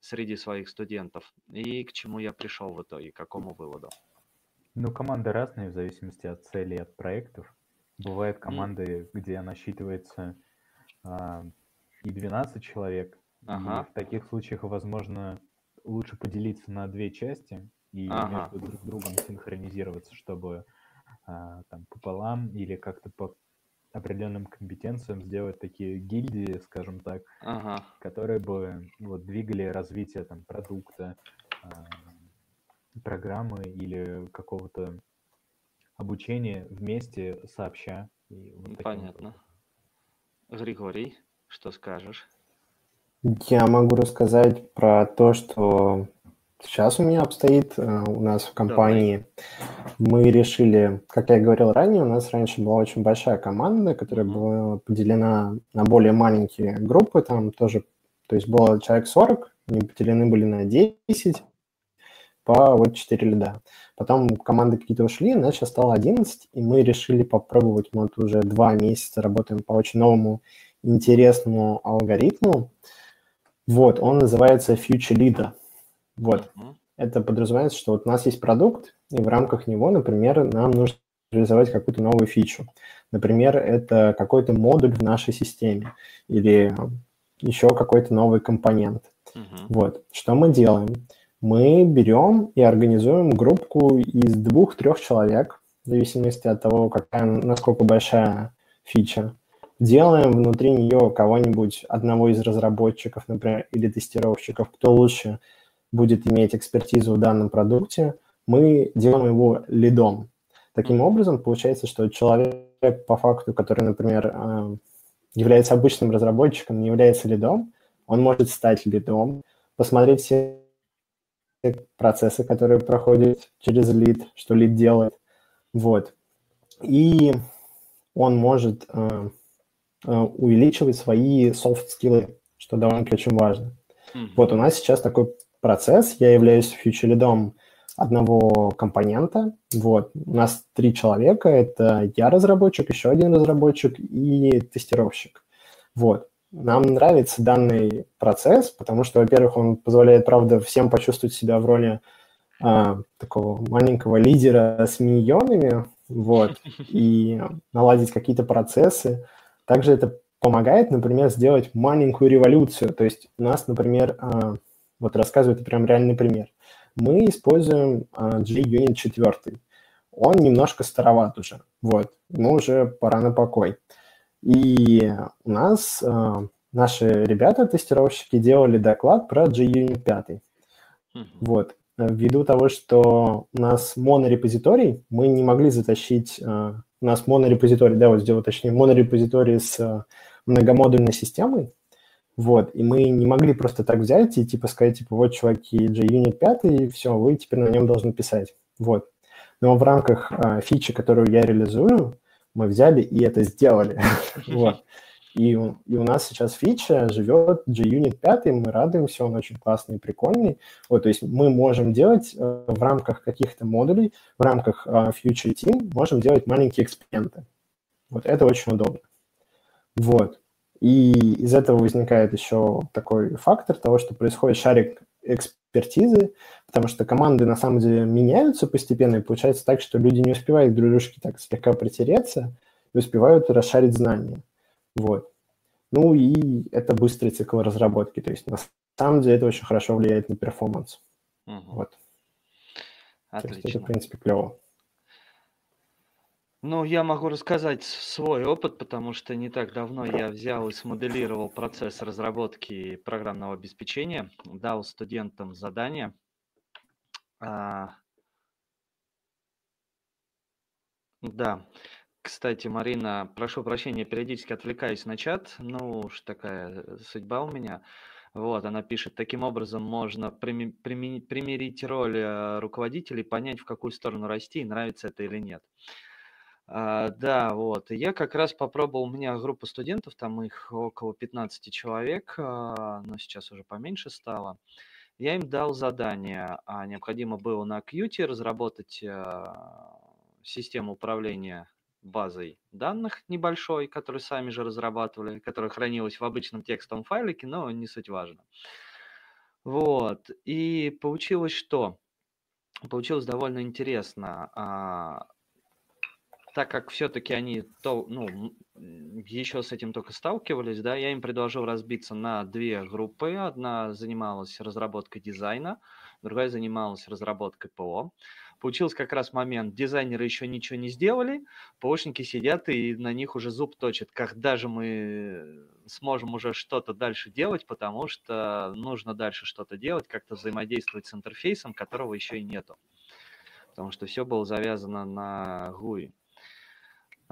среди своих студентов и к чему я пришел в итоге, к какому выводу. Ну, команды разные в зависимости от целей, от проектов. Бывают команды, где насчитывается а, и 12 человек. Ага. И в таких случаях, возможно, лучше поделиться на две части и Ага. между друг другом синхронизироваться, чтобы а, там пополам или как-то по определенным компетенциям сделать такие гильдии, скажем так, Ага. которые бы вот двигали развитие там продукта, а, программы или какого-то обучения вместе сообща. И вот Понятно. Григорий, что скажешь? Я могу рассказать про то, что сейчас у меня обстоит э, у нас в компании. Давай. Мы решили, как я говорил ранее, у нас раньше была очень большая команда, которая mm-hmm. была поделена на более маленькие группы, там тоже, то есть было человек 40, они поделены были на 10, по вот 4 лида. Потом команды какие-то ушли, сейчас стало 11, и мы решили попробовать, мы вот уже два месяца работаем по очень новому интересному алгоритму. Вот, он называется Future Leader. Вот. Mm-hmm. Это подразумевается, что вот у нас есть продукт, и в рамках него, например, нам нужно реализовать какую-то новую фичу. Например, это какой-то модуль в нашей системе или еще какой-то новый компонент. Mm-hmm. Вот. Что мы делаем? Мы берем и организуем группку из двух-трех человек, в зависимости от того, какая, насколько большая фича. Делаем внутри нее кого-нибудь, одного из разработчиков, например, или тестировщиков, кто лучше будет иметь экспертизу в данном продукте, мы делаем его лидом. Таким образом, получается, что человек по факту, который, например, э, является обычным разработчиком, не является лидом, он может стать лидом, посмотреть все процессы, которые проходят через лид, что лид делает. Вот. И он может э, э, увеличивать свои soft-скиллы, что довольно-таки очень важно. Mm-hmm. Вот у нас сейчас такой процесс. Я являюсь фьючер-лидом одного компонента. Вот. У нас три человека. Это я разработчик, еще один разработчик и тестировщик. Вот. Нам нравится данный процесс, потому что, во-первых, он позволяет, правда, всем почувствовать себя в роли а, такого маленького лидера с миньонами, вот, и наладить какие-то процессы. Также это помогает, например, сделать маленькую революцию. То есть у нас, например, а, вот рассказывает прям реальный пример. Мы используем а, JUnit 4. Он немножко староват уже, вот, ему уже пора на покой. И у нас а, наши ребята, тестировщики, делали доклад про JUnit 5. Mm-hmm. Вот. Ввиду того, что у нас монорепозиторий, мы не могли затащить... Uh, у нас монорепозиторий, да, вот сделать, точнее, монорепозиторий с uh, многомодульной системой, вот, и мы не могли просто так взять и типа сказать, типа, вот, чуваки, JUnit 5, и все, вы теперь на нем должны писать. Вот. Но в рамках uh, фичи, которую я реализую, мы взяли и это сделали. вот. И, и у нас сейчас фича живет JUnit 5, мы радуемся, он очень классный и прикольный. Вот, то есть мы можем делать э, в рамках каких-то модулей, в рамках э, Future Team, можем делать маленькие эксперименты. Вот это очень удобно. Вот. И из этого возникает еще такой фактор того, что происходит шарик экспертизы, потому что команды на самом деле меняются постепенно, и получается так, что люди не успевают друг дружке так слегка притереться и успевают расшарить знания. Вот. Ну и это быстрый цикл разработки. То есть на самом деле это очень хорошо влияет на перформанс. Угу. Вот. Отлично. То есть это, в принципе, клево. Ну, я могу рассказать свой опыт, потому что не так давно я взял и смоделировал процесс разработки программного обеспечения, дал студентам задание. А, да, кстати, Марина, прошу прощения, периодически отвлекаюсь на чат. Ну уж такая э, судьба у меня. Вот, она пишет, таким образом можно примирить роль э, руководителей, понять, в какую сторону расти, нравится это или нет. А, да, вот. Я как раз попробовал, у меня группа студентов, там их около 15 человек, а, но сейчас уже поменьше стало. Я им дал задание, а необходимо было на Qt разработать а, систему управления базой данных небольшой, которую сами же разрабатывали, которая хранилась в обычном текстовом файлике, но не суть важно. Вот. И получилось что? Получилось довольно интересно. Так как все-таки они то, ну, еще с этим только сталкивались, да, я им предложил разбиться на две группы. Одна занималась разработкой дизайна, другая занималась разработкой ПО. Получился как раз момент, дизайнеры еще ничего не сделали, ПОшники сидят и на них уже зуб точат, когда же мы сможем уже что-то дальше делать, потому что нужно дальше что-то делать, как-то взаимодействовать с интерфейсом, которого еще и нету. Потому что все было завязано на GUI.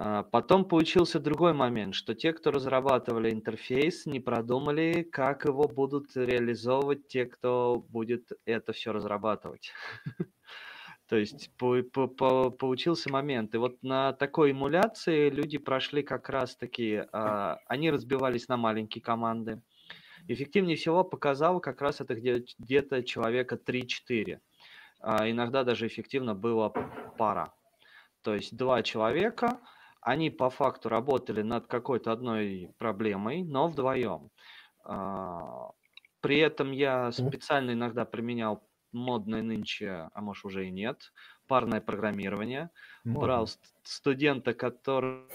А, потом получился другой момент, что те, кто разрабатывали интерфейс, не продумали, как его будут реализовывать те, кто будет это все разрабатывать. То есть по, по, по, получился момент. И вот на такой эмуляции люди прошли как раз-таки, а, они разбивались на маленькие команды. Эффективнее всего показал как раз это где- где-то человека 3-4. А, иногда даже эффективно было пара. То есть два человека, они по факту работали над какой-то одной проблемой, но вдвоем. А, при этом я специально иногда применял модное нынче, а может уже и нет, парное программирование. Модно. Брал студента, который...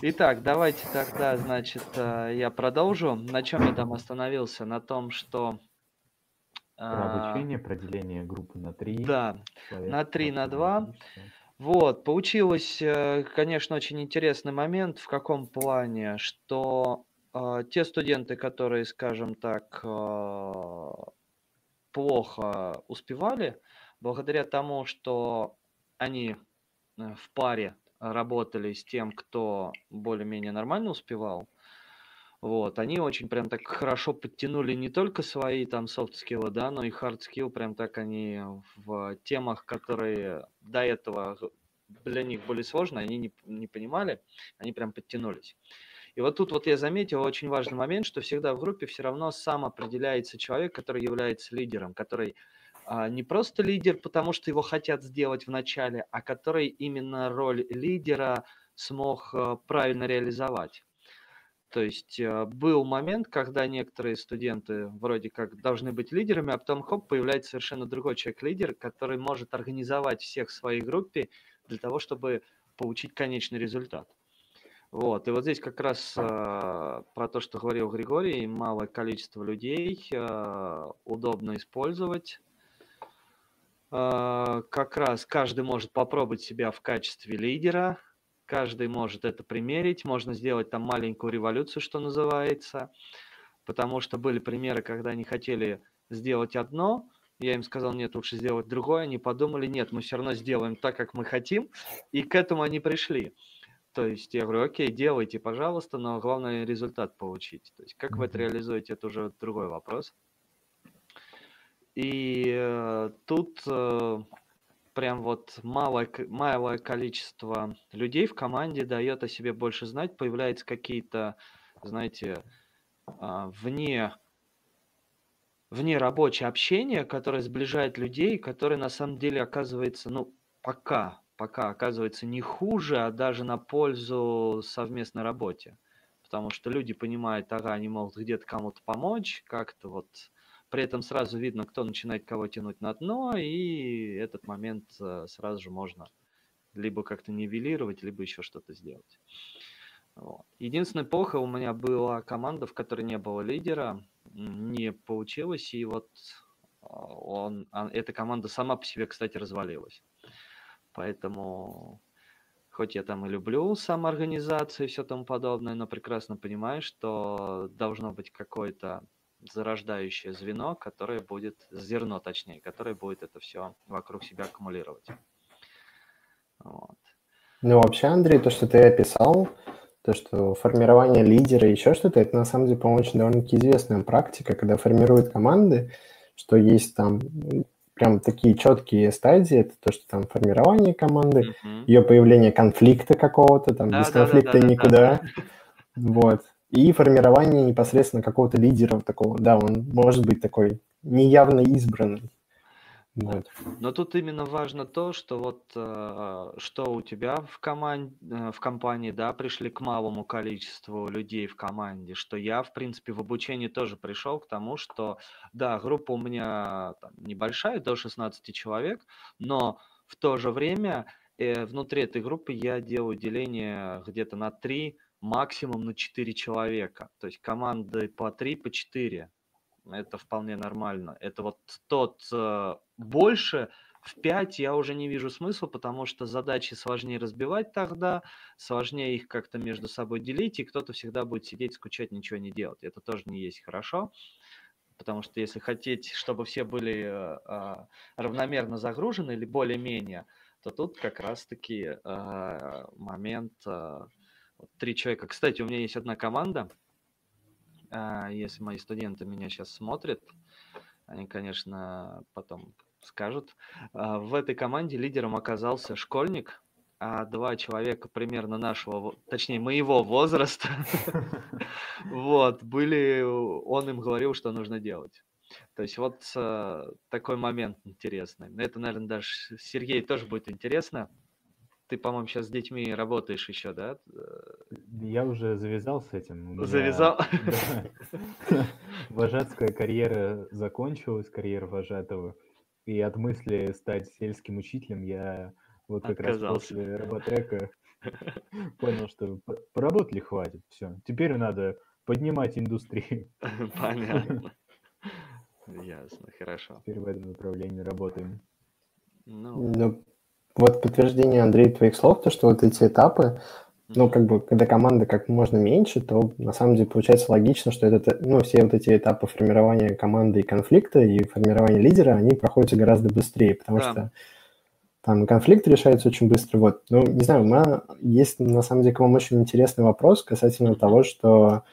Итак, давайте тогда, значит, э, я продолжу. На чем я там остановился? На том, что... Про а, обучение, про деление группы на три. Да, на три, на два. Вот, получилось, э, конечно, очень интересный момент. В каком плане? Что а, те студенты, которые, скажем так, а, плохо успевали, благодаря тому, что они э, в паре работали с тем, кто более-менее нормально успевал, вот, они очень прям так хорошо подтянули не только свои там софт-скиллы, да, но и хард-скилл, прям так они в темах, которые до этого для них были сложны, они не, не понимали, они прям подтянулись. И вот тут вот я заметил очень важный момент, что всегда в группе все равно сам определяется человек, который является лидером, который а, не просто лидер, потому что его хотят сделать в начале, а который именно роль лидера смог а, правильно реализовать. То есть э, был момент, когда некоторые студенты вроде как должны быть лидерами, а потом хоп, появляется совершенно другой человек-лидер, который может организовать всех в своей группе для того, чтобы получить конечный результат. Вот, и вот здесь как раз э, про то, что говорил Григорий, малое количество людей э, удобно использовать. Э, как раз каждый может попробовать себя в качестве лидера, каждый может это примерить, можно сделать там маленькую революцию, что называется, потому что были примеры, когда они хотели сделать одно, я им сказал, нет, лучше сделать другое, они подумали, нет, мы все равно сделаем так, как мы хотим, и к этому они пришли. То есть я говорю, окей, делайте, пожалуйста, но главное результат получить. То есть как вы это реализуете, это уже другой вопрос. И э, тут э, прям вот малое, малое количество людей в команде дает о себе больше знать, появляются какие-то, знаете, э, вне, вне рабочее общение, которое сближает людей, которое на самом деле оказывается, ну, пока пока оказывается не хуже, а даже на пользу совместной работе. Потому что люди понимают, ага, они могут где-то кому-то помочь, как-то вот при этом сразу видно, кто начинает кого тянуть на дно, и этот момент э, сразу же можно либо как-то нивелировать, либо еще что-то сделать. Вот. Единственная плохо у меня была команда, в которой не было лидера, не получилось, и вот а, он, а, эта команда сама по себе, кстати, развалилась. Поэтому хоть я там и люблю самоорганизацию и все тому подобное, но прекрасно понимаю, что должно быть какое-то зарождающее звено, которое будет, зерно точнее, которое будет это все вокруг себя аккумулировать. Вот. Ну, вообще, Андрей, то, что ты описал, то, что формирование лидера и еще что-то, это на самом деле, по-моему, очень довольно-таки известная практика, когда формируют команды, что есть там прям такие четкие стадии, это то, что там формирование команды, mm-hmm. ее появление конфликта какого-то, там да, без да, конфликта да, никуда, да. вот, и формирование непосредственно какого-то лидера такого, да, он может быть такой неявно избранный, вот. Но тут именно важно то, что вот э, что у тебя в команде, э, в компании, да, пришли к малому количеству людей в команде, что я, в принципе, в обучении тоже пришел к тому, что, да, группа у меня там, небольшая, до 16 человек, но в то же время э, внутри этой группы я делаю деление где-то на 3, максимум на 4 человека. То есть команды по 3, по 4 это вполне нормально. Это вот тот э, больше в 5 я уже не вижу смысла, потому что задачи сложнее разбивать тогда, сложнее их как-то между собой делить, и кто-то всегда будет сидеть, скучать, ничего не делать. Это тоже не есть хорошо, потому что если хотеть, чтобы все были э, э, равномерно загружены или более-менее, то тут как раз-таки э, момент э, три человека. Кстати, у меня есть одна команда – а, если мои студенты меня сейчас смотрят, они, конечно, потом скажут. А, в этой команде лидером оказался школьник, а два человека примерно нашего, точнее, моего возраста, вот, были, он им говорил, что нужно делать. То есть вот э, такой момент интересный. Это, наверное, даже Сергею тоже будет интересно. Ты, по-моему, сейчас с детьми работаешь еще, да? Я уже завязал с этим. У Завязал? Вожатская карьера закончилась, карьера вожатого. И от мысли стать сельским учителем я вот как раз после роботека понял, что поработали хватит, все. Теперь надо поднимать индустрию. Понятно. Ясно, хорошо. Теперь в этом направлении работаем. Ну вот подтверждение, Андрей, твоих слов, то, что вот эти этапы, ну, как бы, когда команда как можно меньше, то на самом деле получается логично, что это, ну, все вот эти этапы формирования команды и конфликта, и формирования лидера, они проходят гораздо быстрее, потому да. что там конфликт решается очень быстро. Вот, ну, не знаю, у меня есть, на самом деле, к вам очень интересный вопрос касательно того, что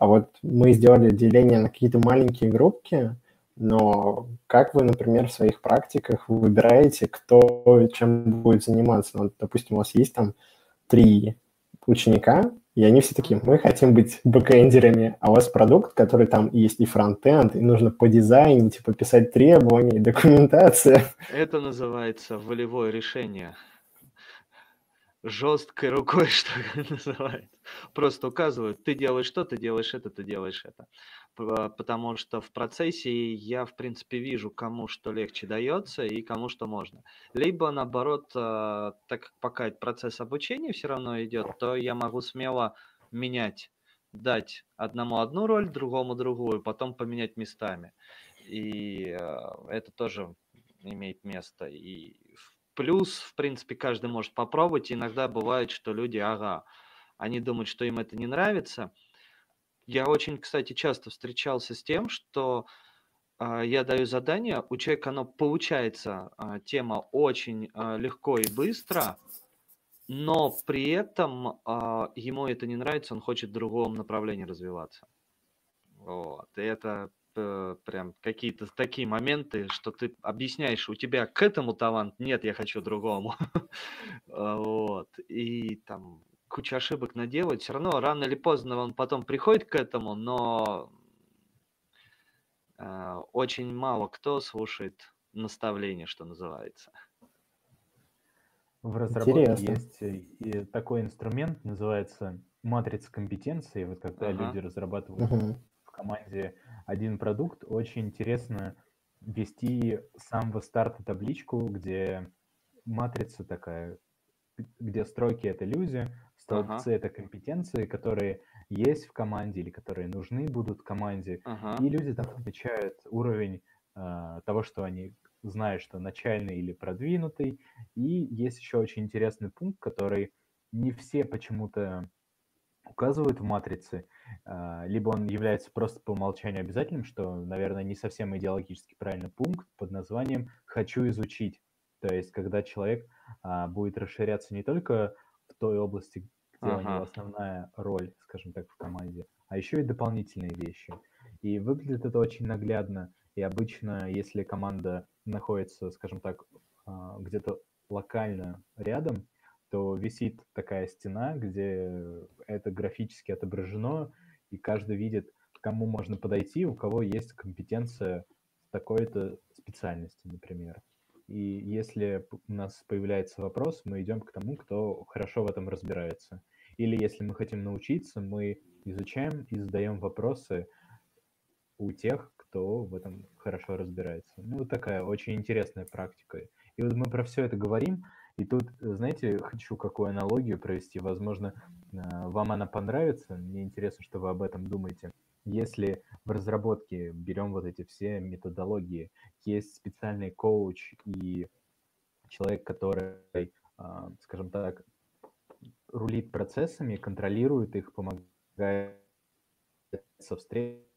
а вот мы сделали деление на какие-то маленькие группки, но как вы, например, в своих практиках выбираете, кто чем будет заниматься? Ну, допустим, у вас есть там три ученика, и они все такие, мы хотим быть бэкэндерами, а у вас продукт, который там есть и фронтенд, и нужно по дизайну, типа писать требования, документация. Это называется волевое решение. жесткой рукой, что называется. Просто указывают, ты делаешь что, ты делаешь это, ты делаешь это. Потому что в процессе я, в принципе, вижу, кому что легче дается и кому что можно. Либо, наоборот, а, так как пока процесс обучения все равно идет, то я могу смело менять, дать одному одну роль, другому другую, потом поменять местами. И а, это тоже имеет место. И плюс, в принципе, каждый может попробовать. иногда бывает, что люди, ага, они думают, что им это не нравится. Я очень, кстати, часто встречался с тем, что э, я даю задание, у человека оно получается, э, тема очень э, легко и быстро, но при этом э, ему это не нравится, он хочет в другом направлении развиваться. Вот. И это э, прям какие-то такие моменты, что ты объясняешь, у тебя к этому талант, нет, я хочу другому. Вот. И там куча ошибок наделать, все равно рано или поздно он потом приходит к этому, но э, очень мало кто слушает наставления, что называется. В разработке Интересно. есть э, и такой инструмент, называется матрица компетенции. Вот когда ага. люди разрабатывают угу. в команде один продукт, очень интересно вести с самого старта табличку, где матрица такая, где строки это люди, столбцы ага. это компетенции, которые есть в команде или которые нужны будут команде. Ага. И люди там отмечают уровень э, того, что они знают, что начальный или продвинутый. И есть еще очень интересный пункт, который не все почему-то указывают в матрице, э, либо он является просто по умолчанию обязательным, что, наверное, не совсем идеологически правильный пункт под названием «хочу изучить». То есть, когда человек а, будет расширяться не только в той области, где ага. у него основная роль, скажем так, в команде, а еще и дополнительные вещи. И выглядит это очень наглядно. И обычно, если команда находится, скажем так, а, где-то локально рядом, то висит такая стена, где это графически отображено, и каждый видит, к кому можно подойти, у кого есть компетенция в такой-то специальности, например. И если у нас появляется вопрос, мы идем к тому, кто хорошо в этом разбирается. Или если мы хотим научиться, мы изучаем и задаем вопросы у тех, кто в этом хорошо разбирается. Ну, вот такая очень интересная практика. И вот мы про все это говорим, и тут, знаете, хочу какую аналогию провести. Возможно, а, вам она понравится. Мне интересно, что вы об этом думаете. Если в разработке берем вот эти все методологии, есть специальный коуч и человек, который, а, скажем так, рулит процессами, контролирует их, помогает со встречами,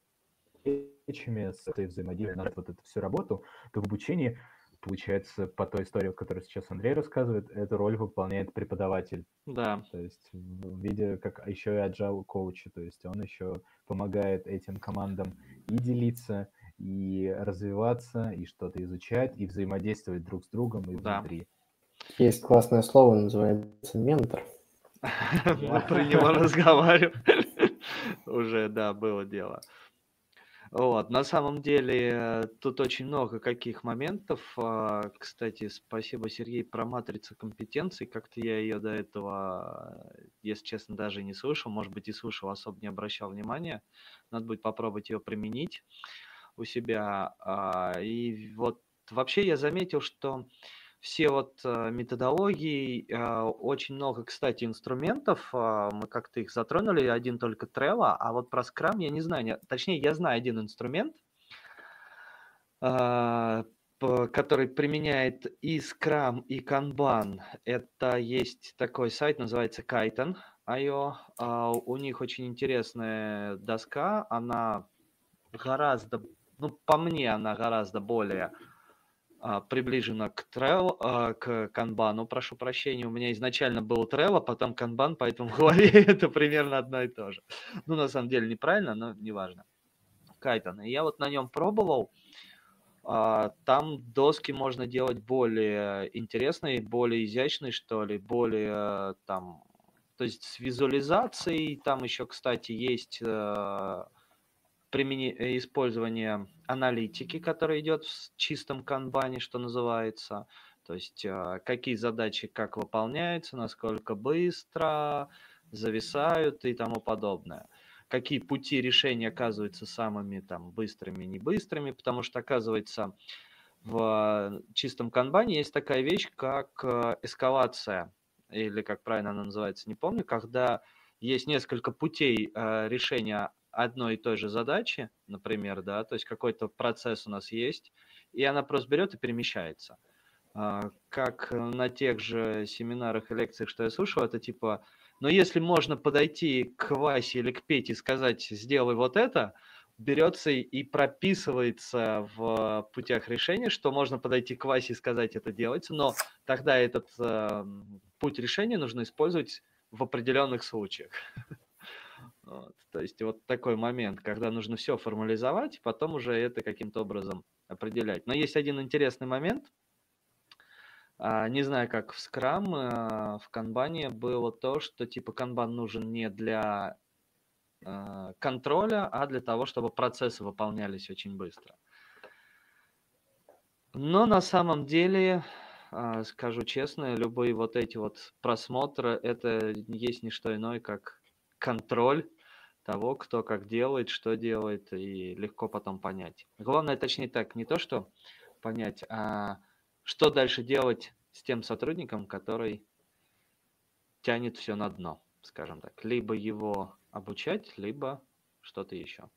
с этой взаимодействием, вот эту всю работу, то в обучении получается, по той истории, которую сейчас Андрей рассказывает, эту роль выполняет преподаватель. Да. То есть в виде как еще и agile коуча, то есть он еще помогает этим командам и делиться, и развиваться, и что-то изучать, и взаимодействовать друг с другом и да. внутри. Есть классное слово, называется ментор. Мы про него разговаривали. Уже, да, было дело. Вот, на самом деле, тут очень много каких моментов. А, кстати, спасибо, Сергей, про матрицу компетенций. Как-то я ее до этого, если честно, даже не слышал. Может быть, и слышал, особо не обращал внимания. Надо будет попробовать ее применить у себя. А, и вот вообще я заметил, что все вот э, методологии, а, очень много, кстати, инструментов, а, мы как-то их затронули, один только Trello, а вот про Scrum я не знаю, точнее, я знаю один инструмент, а, который применяет и Scrum, и Kanban. Это есть такой сайт, называется Kaiton.io. У них очень интересная доска, она гораздо, ну, по мне, она гораздо более а, приближена к Trello, а, к канбану, прошу прощения. У меня изначально был Trello, потом канбан, поэтому в голове это примерно одно и то же. Ну, на самом деле неправильно, но неважно. Кайтон. И я вот на нем пробовал. А, там доски можно делать более интересные, более изящные, что ли, более там, то есть с визуализацией. Там еще, кстати, есть примени... Э, использование аналитики, которая идет в чистом канбане, что называется. То есть а, какие задачи как выполняются, насколько быстро, зависают и тому подобное. Какие пути решения оказываются самыми там быстрыми, не быстрыми, потому что оказывается в чистом канбане есть такая вещь, как э, эскалация, или как правильно она называется, не помню, когда есть несколько путей э, решения одной и той же задачи, например, да, то есть какой-то процесс у нас есть, и она просто берет и перемещается. А, как на тех же семинарах и лекциях, что я слушал, это типа, но если можно подойти к Васе или к Пете и сказать, сделай вот это, берется и прописывается в путях решения, что можно подойти к Васе и сказать это делается, но тогда этот э, путь решения нужно использовать в определенных случаях. Вот. То есть вот такой момент, когда нужно все формализовать, потом уже это каким-то образом определять. Но есть один интересный момент. А, не знаю, как в Scrum, а, в канбане было то, что типа канбан нужен не для а, контроля, а для того, чтобы процессы выполнялись очень быстро. Но на самом деле, скажу честно, любые вот эти вот просмотры, это есть не что иное, как контроль того, кто как делает, что делает, и легко потом понять. Главное, точнее так, не то, что понять, а что дальше делать с тем сотрудником, который тянет все на дно, скажем так. Либо его обучать, либо что-то еще.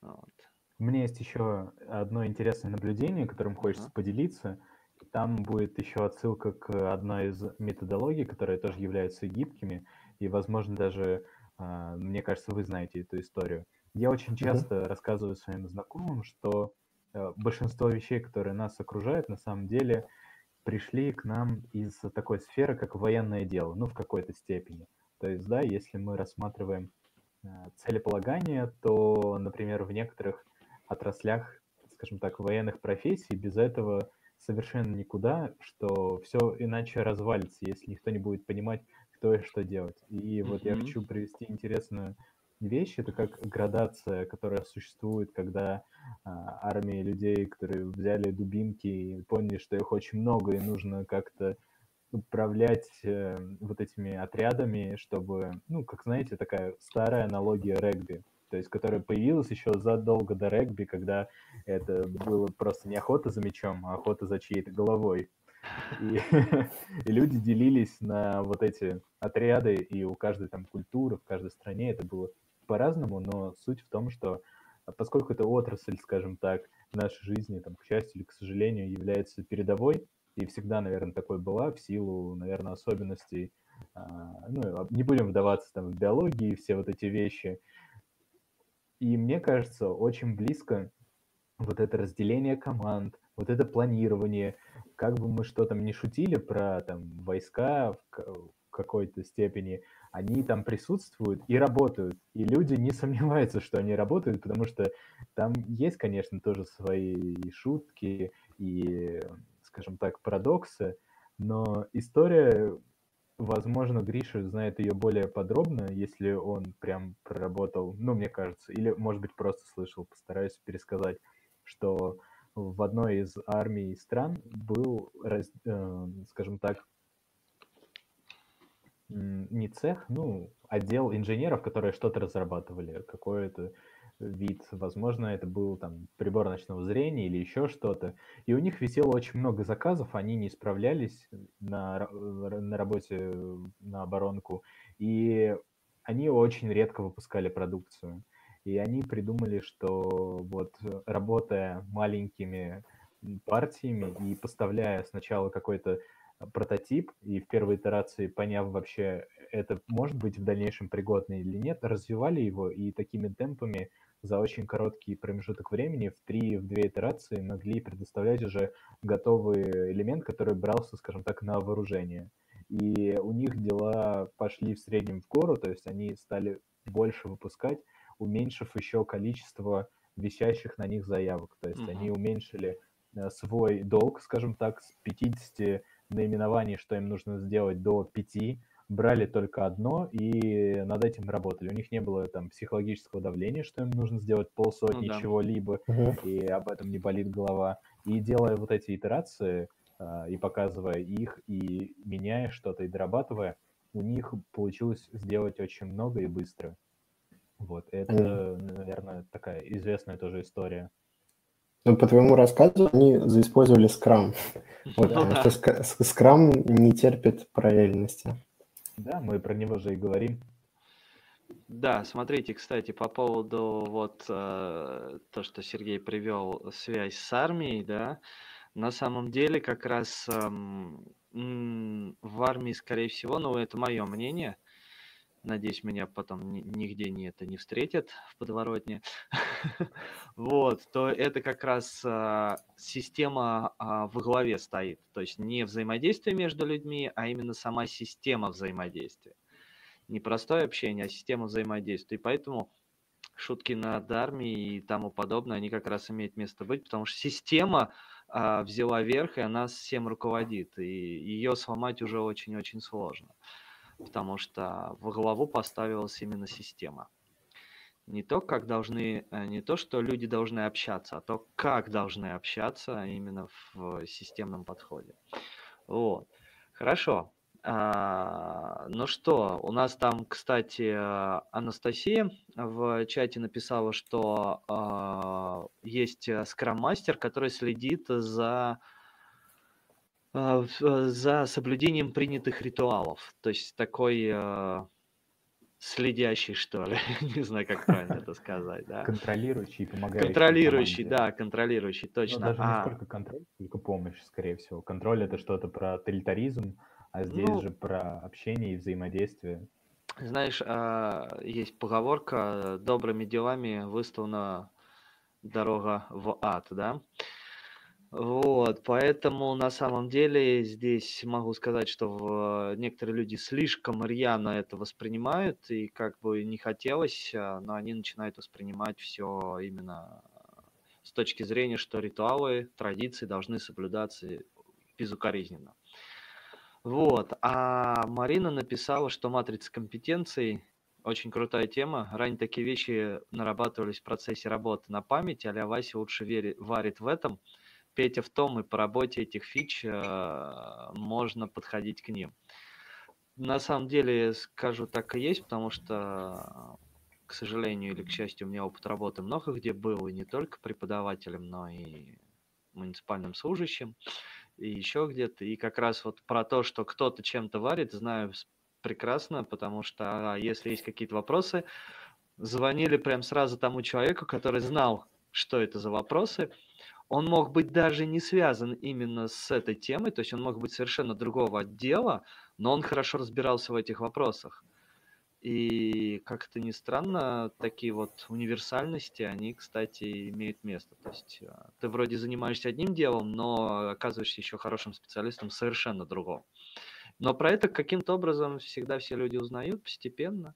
Вот. У меня есть еще одно интересное наблюдение, которым хочется uh-huh. поделиться. Там будет еще отсылка к одной из методологий, которые тоже являются гибкими. И, возможно, даже, а, мне кажется, вы знаете эту историю. Я очень часто uh-huh. рассказываю своим знакомым, что э, большинство вещей, которые нас окружают, на самом деле пришли к нам из такой сферы, как военное дело, ну, в какой-то степени. То есть, да, если мы рассматриваем э, целеполагание, то, например, в некоторых отраслях, скажем так, военных профессий без этого совершенно никуда, что все иначе развалится, если никто не будет понимать, кто и что делать. И вот я хочу привести интересную вещь. Это как градация, которая существует, когда а, армии людей, которые взяли дубинки и поняли, что их очень много, и нужно как-то управлять э, вот этими отрядами, чтобы, ну, как знаете, такая старая аналогия регби, то есть которая появилась еще задолго до регби, когда это было просто не охота за мячом, а охота за чьей-то головой. И, и люди делились на вот эти отряды, и у каждой там культуры, в каждой стране это было по-разному, но суть в том, что поскольку эта отрасль, скажем так, в нашей жизни, там, к счастью или к сожалению, является передовой, и всегда, наверное, такой была в силу, наверное, особенностей, а, ну, не будем вдаваться там в биологии, все вот эти вещи. И мне кажется, очень близко вот это разделение команд, вот это планирование, как бы мы что там не шутили про там войска в какой-то степени, они там присутствуют и работают. И люди не сомневаются, что они работают, потому что там есть, конечно, тоже свои шутки и, скажем так, парадоксы, но история, возможно, Гриша знает ее более подробно, если он прям проработал, ну, мне кажется, или, может быть, просто слышал, постараюсь пересказать, что в одной из армий стран был, э, скажем так, не цех, ну, отдел инженеров, которые что-то разрабатывали, какой-то вид. Возможно, это был там прибор ночного зрения или еще что-то. И у них висело очень много заказов, они не справлялись на, на работе на оборонку. И они очень редко выпускали продукцию. И они придумали, что вот работая маленькими партиями и поставляя сначала какой-то прототип, и в первой итерации, поняв вообще, это может быть в дальнейшем пригодно или нет, развивали его и такими темпами за очень короткий промежуток времени в три, в две итерации могли предоставлять уже готовый элемент, который брался, скажем так, на вооружение. И у них дела пошли в среднем в гору, то есть они стали больше выпускать, уменьшив еще количество висящих на них заявок. То есть mm-hmm. они уменьшили э, свой долг, скажем так, с 50 наименований, что им нужно сделать, до 5, брали только одно и над этим работали. У них не было там психологического давления, что им нужно сделать полсотни ну, да. чего-либо, угу. и об этом не болит голова. И делая вот эти итерации, а, и показывая их, и меняя что-то, и дорабатывая, у них получилось сделать очень много и быстро. Вот, это, mm. наверное, такая известная тоже история. Ну, по твоему рассказу, они заиспользовали скрам. Вот, потому что скрам не терпит параллельности. Да, мы про него же и говорим. Да, смотрите, кстати, по поводу вот э, то, что Сергей привел связь с армией, да, на самом деле как раз эм, в армии, скорее всего, ну это мое мнение, надеюсь, меня потом нигде не это не встретят в подворотне, вот, то это как раз а, система а, во главе стоит, то есть не взаимодействие между людьми, а именно сама система взаимодействия не простое общение, а система взаимодействия. И поэтому шутки над армией и тому подобное, они как раз имеют место быть, потому что система а, взяла верх, и она всем руководит. И ее сломать уже очень-очень сложно, потому что во главу поставилась именно система. Не то, как должны, э, не то, что люди должны общаться, а то, как должны общаться именно в системном подходе. Вот. Хорошо. А, ну что, у нас там, кстати, Анастасия в чате написала, что а, есть скрам-мастер, который следит за за соблюдением принятых ритуалов. То есть такой а, следящий, что ли. Не знаю, как правильно это сказать. Да? Контролирующий, помогающий. Контролирующий, да, контролирующий, ну, точно. Ну, даже а... не сколько контроль, сколько помощь, скорее всего. Контроль это что-то про тоталитаризм, а здесь ну, же про общение и взаимодействие. Знаешь, а, есть поговорка «добрыми делами выставлена дорога в ад», да? Вот, поэтому на самом деле здесь могу сказать, что некоторые люди слишком рьяно это воспринимают, и как бы не хотелось, а, но они начинают воспринимать все именно с точки зрения, что ритуалы, традиции должны соблюдаться безукоризненно. Вот. А Марина написала, что матрица компетенций очень крутая тема. Ранее такие вещи нарабатывались в процессе работы на память, а Вася лучше верит, варит в этом. Петя в том, и по работе этих фич э, можно подходить к ним. На самом деле, скажу, так и есть, потому что, к сожалению или к счастью, у меня опыт работы много где был, и не только преподавателем, но и муниципальным служащим и еще где-то. И как раз вот про то, что кто-то чем-то варит, знаю прекрасно, потому что а, если есть какие-то вопросы, звонили прям сразу тому человеку, который знал, что это за вопросы. Он мог быть даже не связан именно с этой темой, то есть он мог быть совершенно другого отдела, но он хорошо разбирался в этих вопросах. И как это ни странно, такие вот универсальности, они, кстати, имеют место. То есть а, ты вроде занимаешься одним делом, но оказываешься еще хорошим специалистом совершенно другом. Но про это каким-то образом всегда все люди узнают постепенно.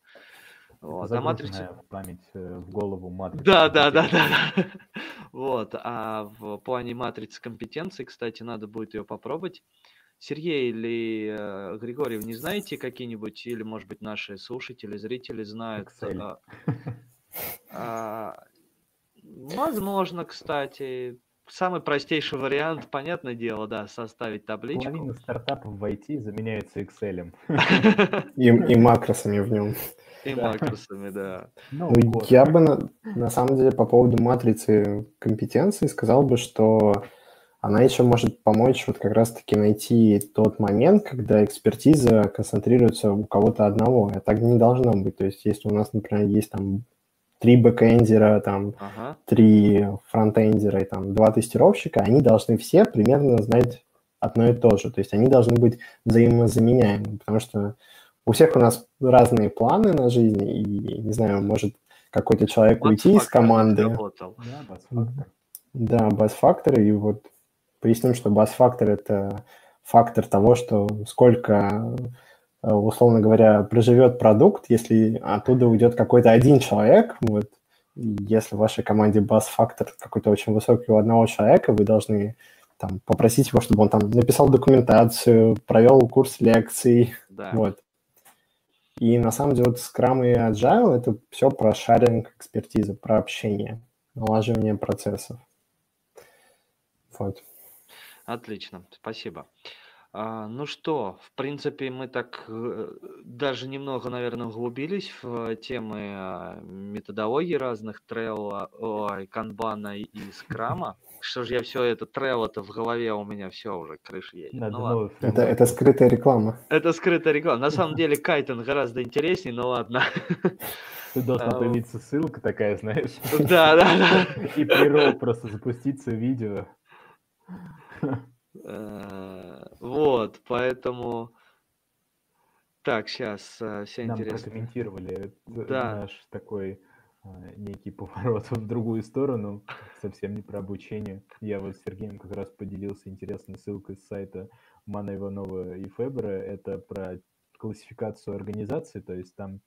Вот. А матрица... в память, э, в голову матрицы. Да, да, да, да. Вот. А в плане матрицы компетенций, кстати, надо будет ее попробовать. Сергей или э, Григорий, не знаете какие-нибудь, или, может быть, наши слушатели, зрители знают? А, а, возможно, кстати. Самый простейший вариант, понятное дело, да, составить табличку. Половина стартапов в IT заменяются Excel. И, и макросами в нем. И макросами, да. Ну, ну я бы на, на самом деле по поводу матрицы компетенций сказал бы, что она еще может помочь вот как раз-таки найти тот момент, когда экспертиза концентрируется у кого-то одного. А так не должно быть. То есть если у нас, например, есть там три бэкэндера, там, ага. три фронтендера и там два тестировщика, они должны все примерно знать одно и то же. То есть они должны быть взаимозаменяемы, потому что у всех у нас разные планы на жизнь, и, не знаю, может какой-то человек уйти из команды. Да, бас-фактор, и вот Поясним, что бас-фактор – это фактор того, что сколько, условно говоря, проживет продукт, если оттуда уйдет какой-то один человек, вот, если в вашей команде бас-фактор какой-то очень высокий у одного человека, вы должны там, попросить его, чтобы он там написал документацию, провел курс лекций, да. вот. И на самом деле вот Scrum и Agile – это все про шаринг экспертизы, про общение, налаживание процессов. Вот. Отлично, спасибо. А, ну что, в принципе, мы так э, даже немного, наверное, углубились в темы а, методологий разных Трелла, ой, Канбана и Скрама. Что же я все это Трелло-то в голове у меня все уже крыша едет. Ну, ладно. Это, это скрытая реклама. Это скрытая реклама. На самом деле Кайтон гораздо интереснее, но ладно. Ты должна а, появиться ссылка такая, знаешь. Да, да, да. И при просто запуститься видео. Э, вот, поэтому... Так, сейчас э, все Нам интересно. прокомментировали да. наш такой э, некий поворот в другую сторону, совсем не про обучение. Я вот с Сергеем как раз поделился интересной ссылкой с сайта Мана Иванова и Фебера. Это про классификацию организации, то есть там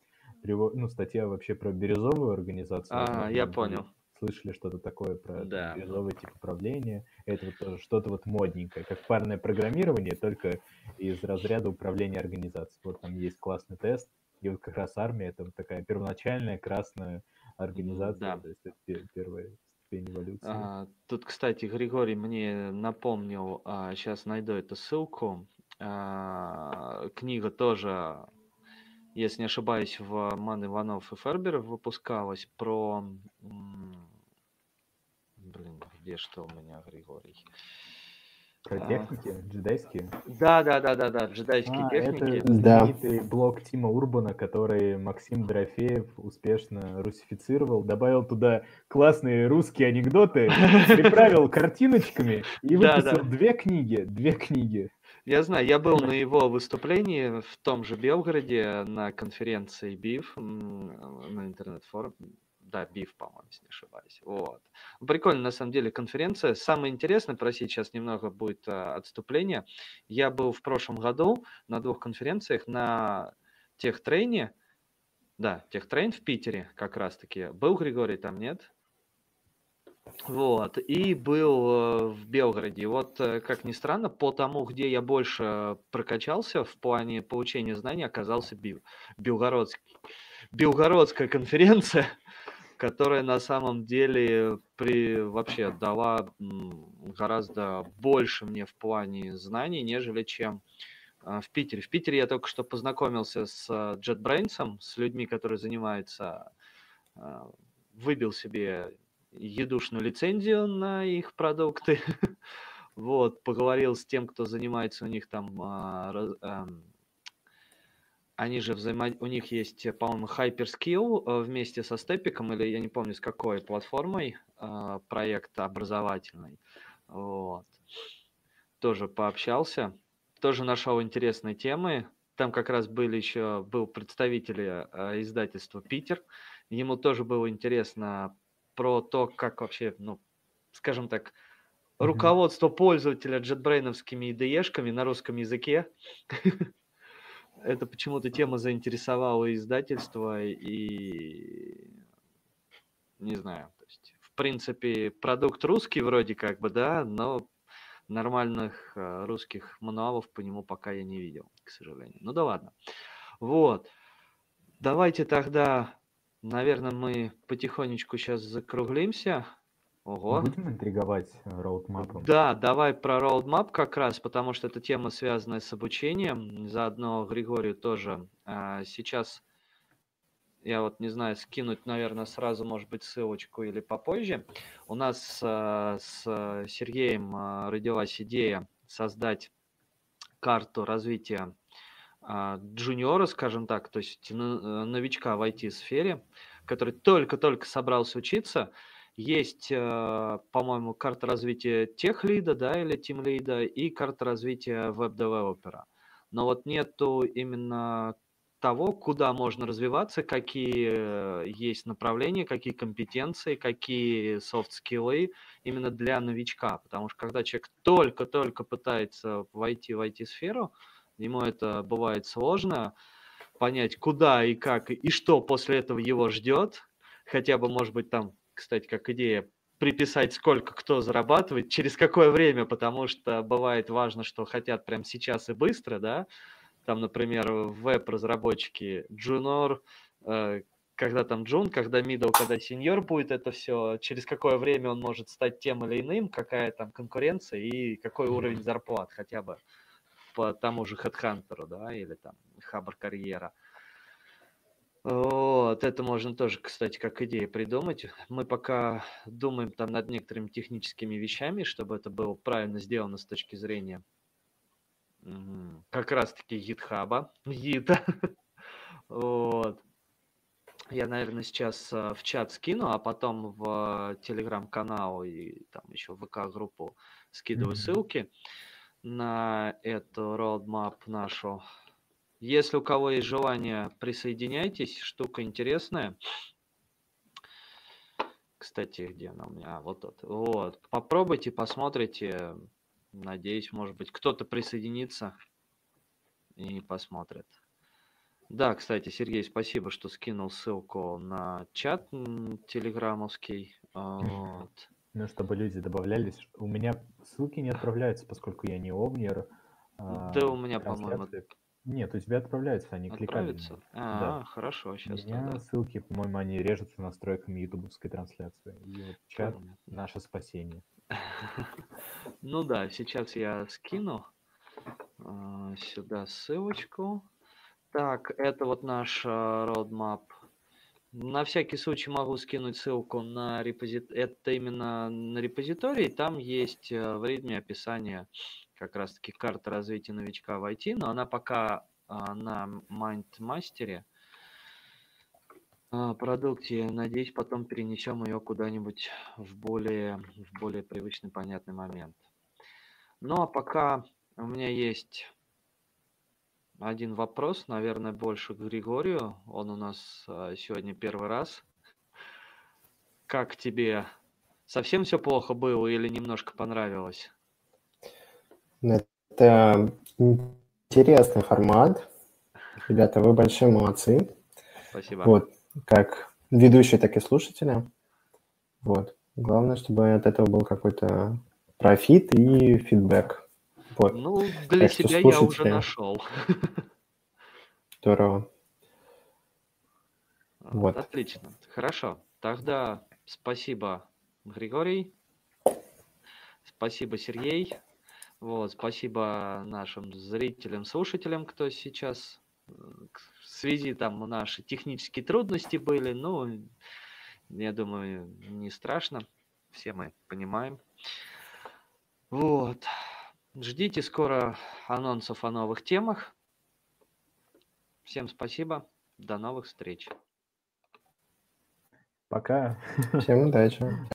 ну, статья вообще про бирюзовую организацию. А, я понял слышали что-то такое про да. бирюзовый тип управления. Это вот что-то вот модненькое, как парное программирование, только из разряда управления организацией. Вот там есть классный тест, и вот как раз армия это вот такая первоначальная красная организация, да. то есть это первая ступень эволюции. А, тут, кстати, Григорий мне напомнил, а, сейчас найду эту ссылку. А, книга тоже если не ошибаюсь, в Ман Иванов и Фербер выпускалась про... Блин, где что у меня, Григорий? Про а... техники джедайские? Да, да, да, да, да, джедайские а, техники. Это знаменитый да. блок Тима Урбана, который Максим Дорофеев успешно русифицировал, добавил туда классные русские анекдоты, приправил картиночками и выпустил две книги, две книги. Я знаю, я был на его выступлении в том же Белгороде на конференции БИФ, на интернет-форуме. Да, БИФ, по-моему, если не ошибаюсь. Вот. Прикольно, на самом деле, конференция. Самое интересное, просить сейчас немного будет а, отступление. Я был в прошлом году на двух конференциях на техтрейне, да, техтрейн в Питере как раз-таки. Был Григорий там, нет? Вот, и был э, в Белгороде. вот, э, как ни странно, по тому, где я больше прокачался в плане получения знаний, оказался Бил, Белгородский. Белгородская конференция, которая на самом деле при, вообще дала гораздо больше мне в плане знаний, нежели чем э, в Питере. В Питере я только что познакомился с JetBrains, с людьми, которые занимаются, выбил себе едушную лицензию на их продукты. вот, поговорил с тем, кто занимается у них там, а, а, они же взаимо... у них есть, по-моему, Hyperskill э, вместе со Степиком, или я не помню, с какой платформой, а, проект образовательный. Вот. Тоже пообщался, тоже нашел интересные темы. Там как раз были еще, был представитель э, издательства Питер. Ему тоже было интересно про то, как вообще, ну, скажем так, руководство пользователя JetBrains IDE-шками на русском языке. Это почему-то тема заинтересовала издательство и не знаю, то есть, в принципе, продукт русский вроде как бы, да, но нормальных э, русских мануалов по нему пока я не видел, к сожалению. Ну да ладно. Вот. Давайте тогда Наверное, мы потихонечку сейчас закруглимся. Ого. Будем интриговать э, роудмапом? Да, давай про роудмап как раз, потому что это тема, связанная с обучением. Заодно Григорию тоже. А, сейчас я вот не знаю, скинуть, наверное, сразу, может быть, ссылочку или попозже. У нас а, с Сергеем а, родилась идея создать карту развития а, джуниора, скажем так, то есть э, новичка в IT-сфере, который только-только собрался учиться. Есть, э, по-моему, карта развития техлида, да, или тимлида, и карта развития веб-девелопера. Но вот нету именно того, куда можно развиваться, какие э, есть направления, какие компетенции, какие софт-скиллы именно для новичка. Потому что когда человек только-только пытается войти в IT-сферу, ему это бывает сложно понять, куда и как и что после этого его ждет. Хотя бы, может быть, там, кстати, как идея, приписать, сколько кто зарабатывает, через какое время, потому что бывает важно, что хотят прямо сейчас и быстро, да. Там, например, веб-разработчики Junior, э, когда там джун, когда middle, когда сеньор будет это все, через какое время он может стать тем или иным, какая там конкуренция и какой уровень зарплат хотя бы по тому же HeadHunter, да, или там Хабр Карьера. Вот, это можно тоже, кстати, как идея придумать. Мы пока думаем там над некоторыми техническими вещами, чтобы это было правильно сделано с точки зрения как раз-таки гитхаба, гита. Вот. Я, наверное, сейчас э, в чат скину, а потом в телеграм-канал и там еще в ВК-группу скидываю mm-hmm. ссылки на эту roadmap нашу. Если у кого есть желание, присоединяйтесь. Штука интересная. Кстати, где она у меня? А, вот тут. Вот. Попробуйте, посмотрите. Надеюсь, может быть, кто-то присоединится и посмотрит. Да, кстати, Сергей, спасибо, что скинул ссылку на чат телеграммовский. Вот. Ну, чтобы люди добавлялись. У меня ссылки не отправляются, поскольку я не овнер. А да, у меня, по-моему... Нет, у тебя отправляются, они Отправятся? кликабельные. А, да. хорошо, сейчас. У меня тогда. ссылки, по-моему, они режутся настройками ютубовской трансляции. И вот чат Понятно. – наше спасение. Ну да, сейчас я скину а, сюда ссылочку. Так, это вот наш roadmap на всякий случай могу скинуть ссылку на репозиторий. Это именно на репозитории. Там есть э, в ритме описание как раз-таки карта развития новичка в IT, но она пока а, на MindMaster а, продукте. Надеюсь, потом перенесем ее куда-нибудь в более, в более привычный, понятный момент. Ну а пока у меня есть один вопрос, наверное, больше к Григорию. Он у нас а, сегодня первый раз. Как тебе? Совсем все плохо было или немножко понравилось? Это интересный формат. Ребята, вы большие молодцы. Спасибо. Вот, как ведущие, так и слушатели. Вот. Главное, чтобы от этого был какой-то профит и фидбэк. Вот. Ну, для так себя я уже нашел. Здорово. Вот. Отлично. Хорошо. Тогда спасибо, Григорий. Спасибо, Сергей. Вот, спасибо нашим зрителям, слушателям, кто сейчас в связи там наши технические трудности были. Ну, я думаю, не страшно. Все мы понимаем. Вот. Ждите скоро анонсов о новых темах. Всем спасибо. До новых встреч. Пока. Всем удачи.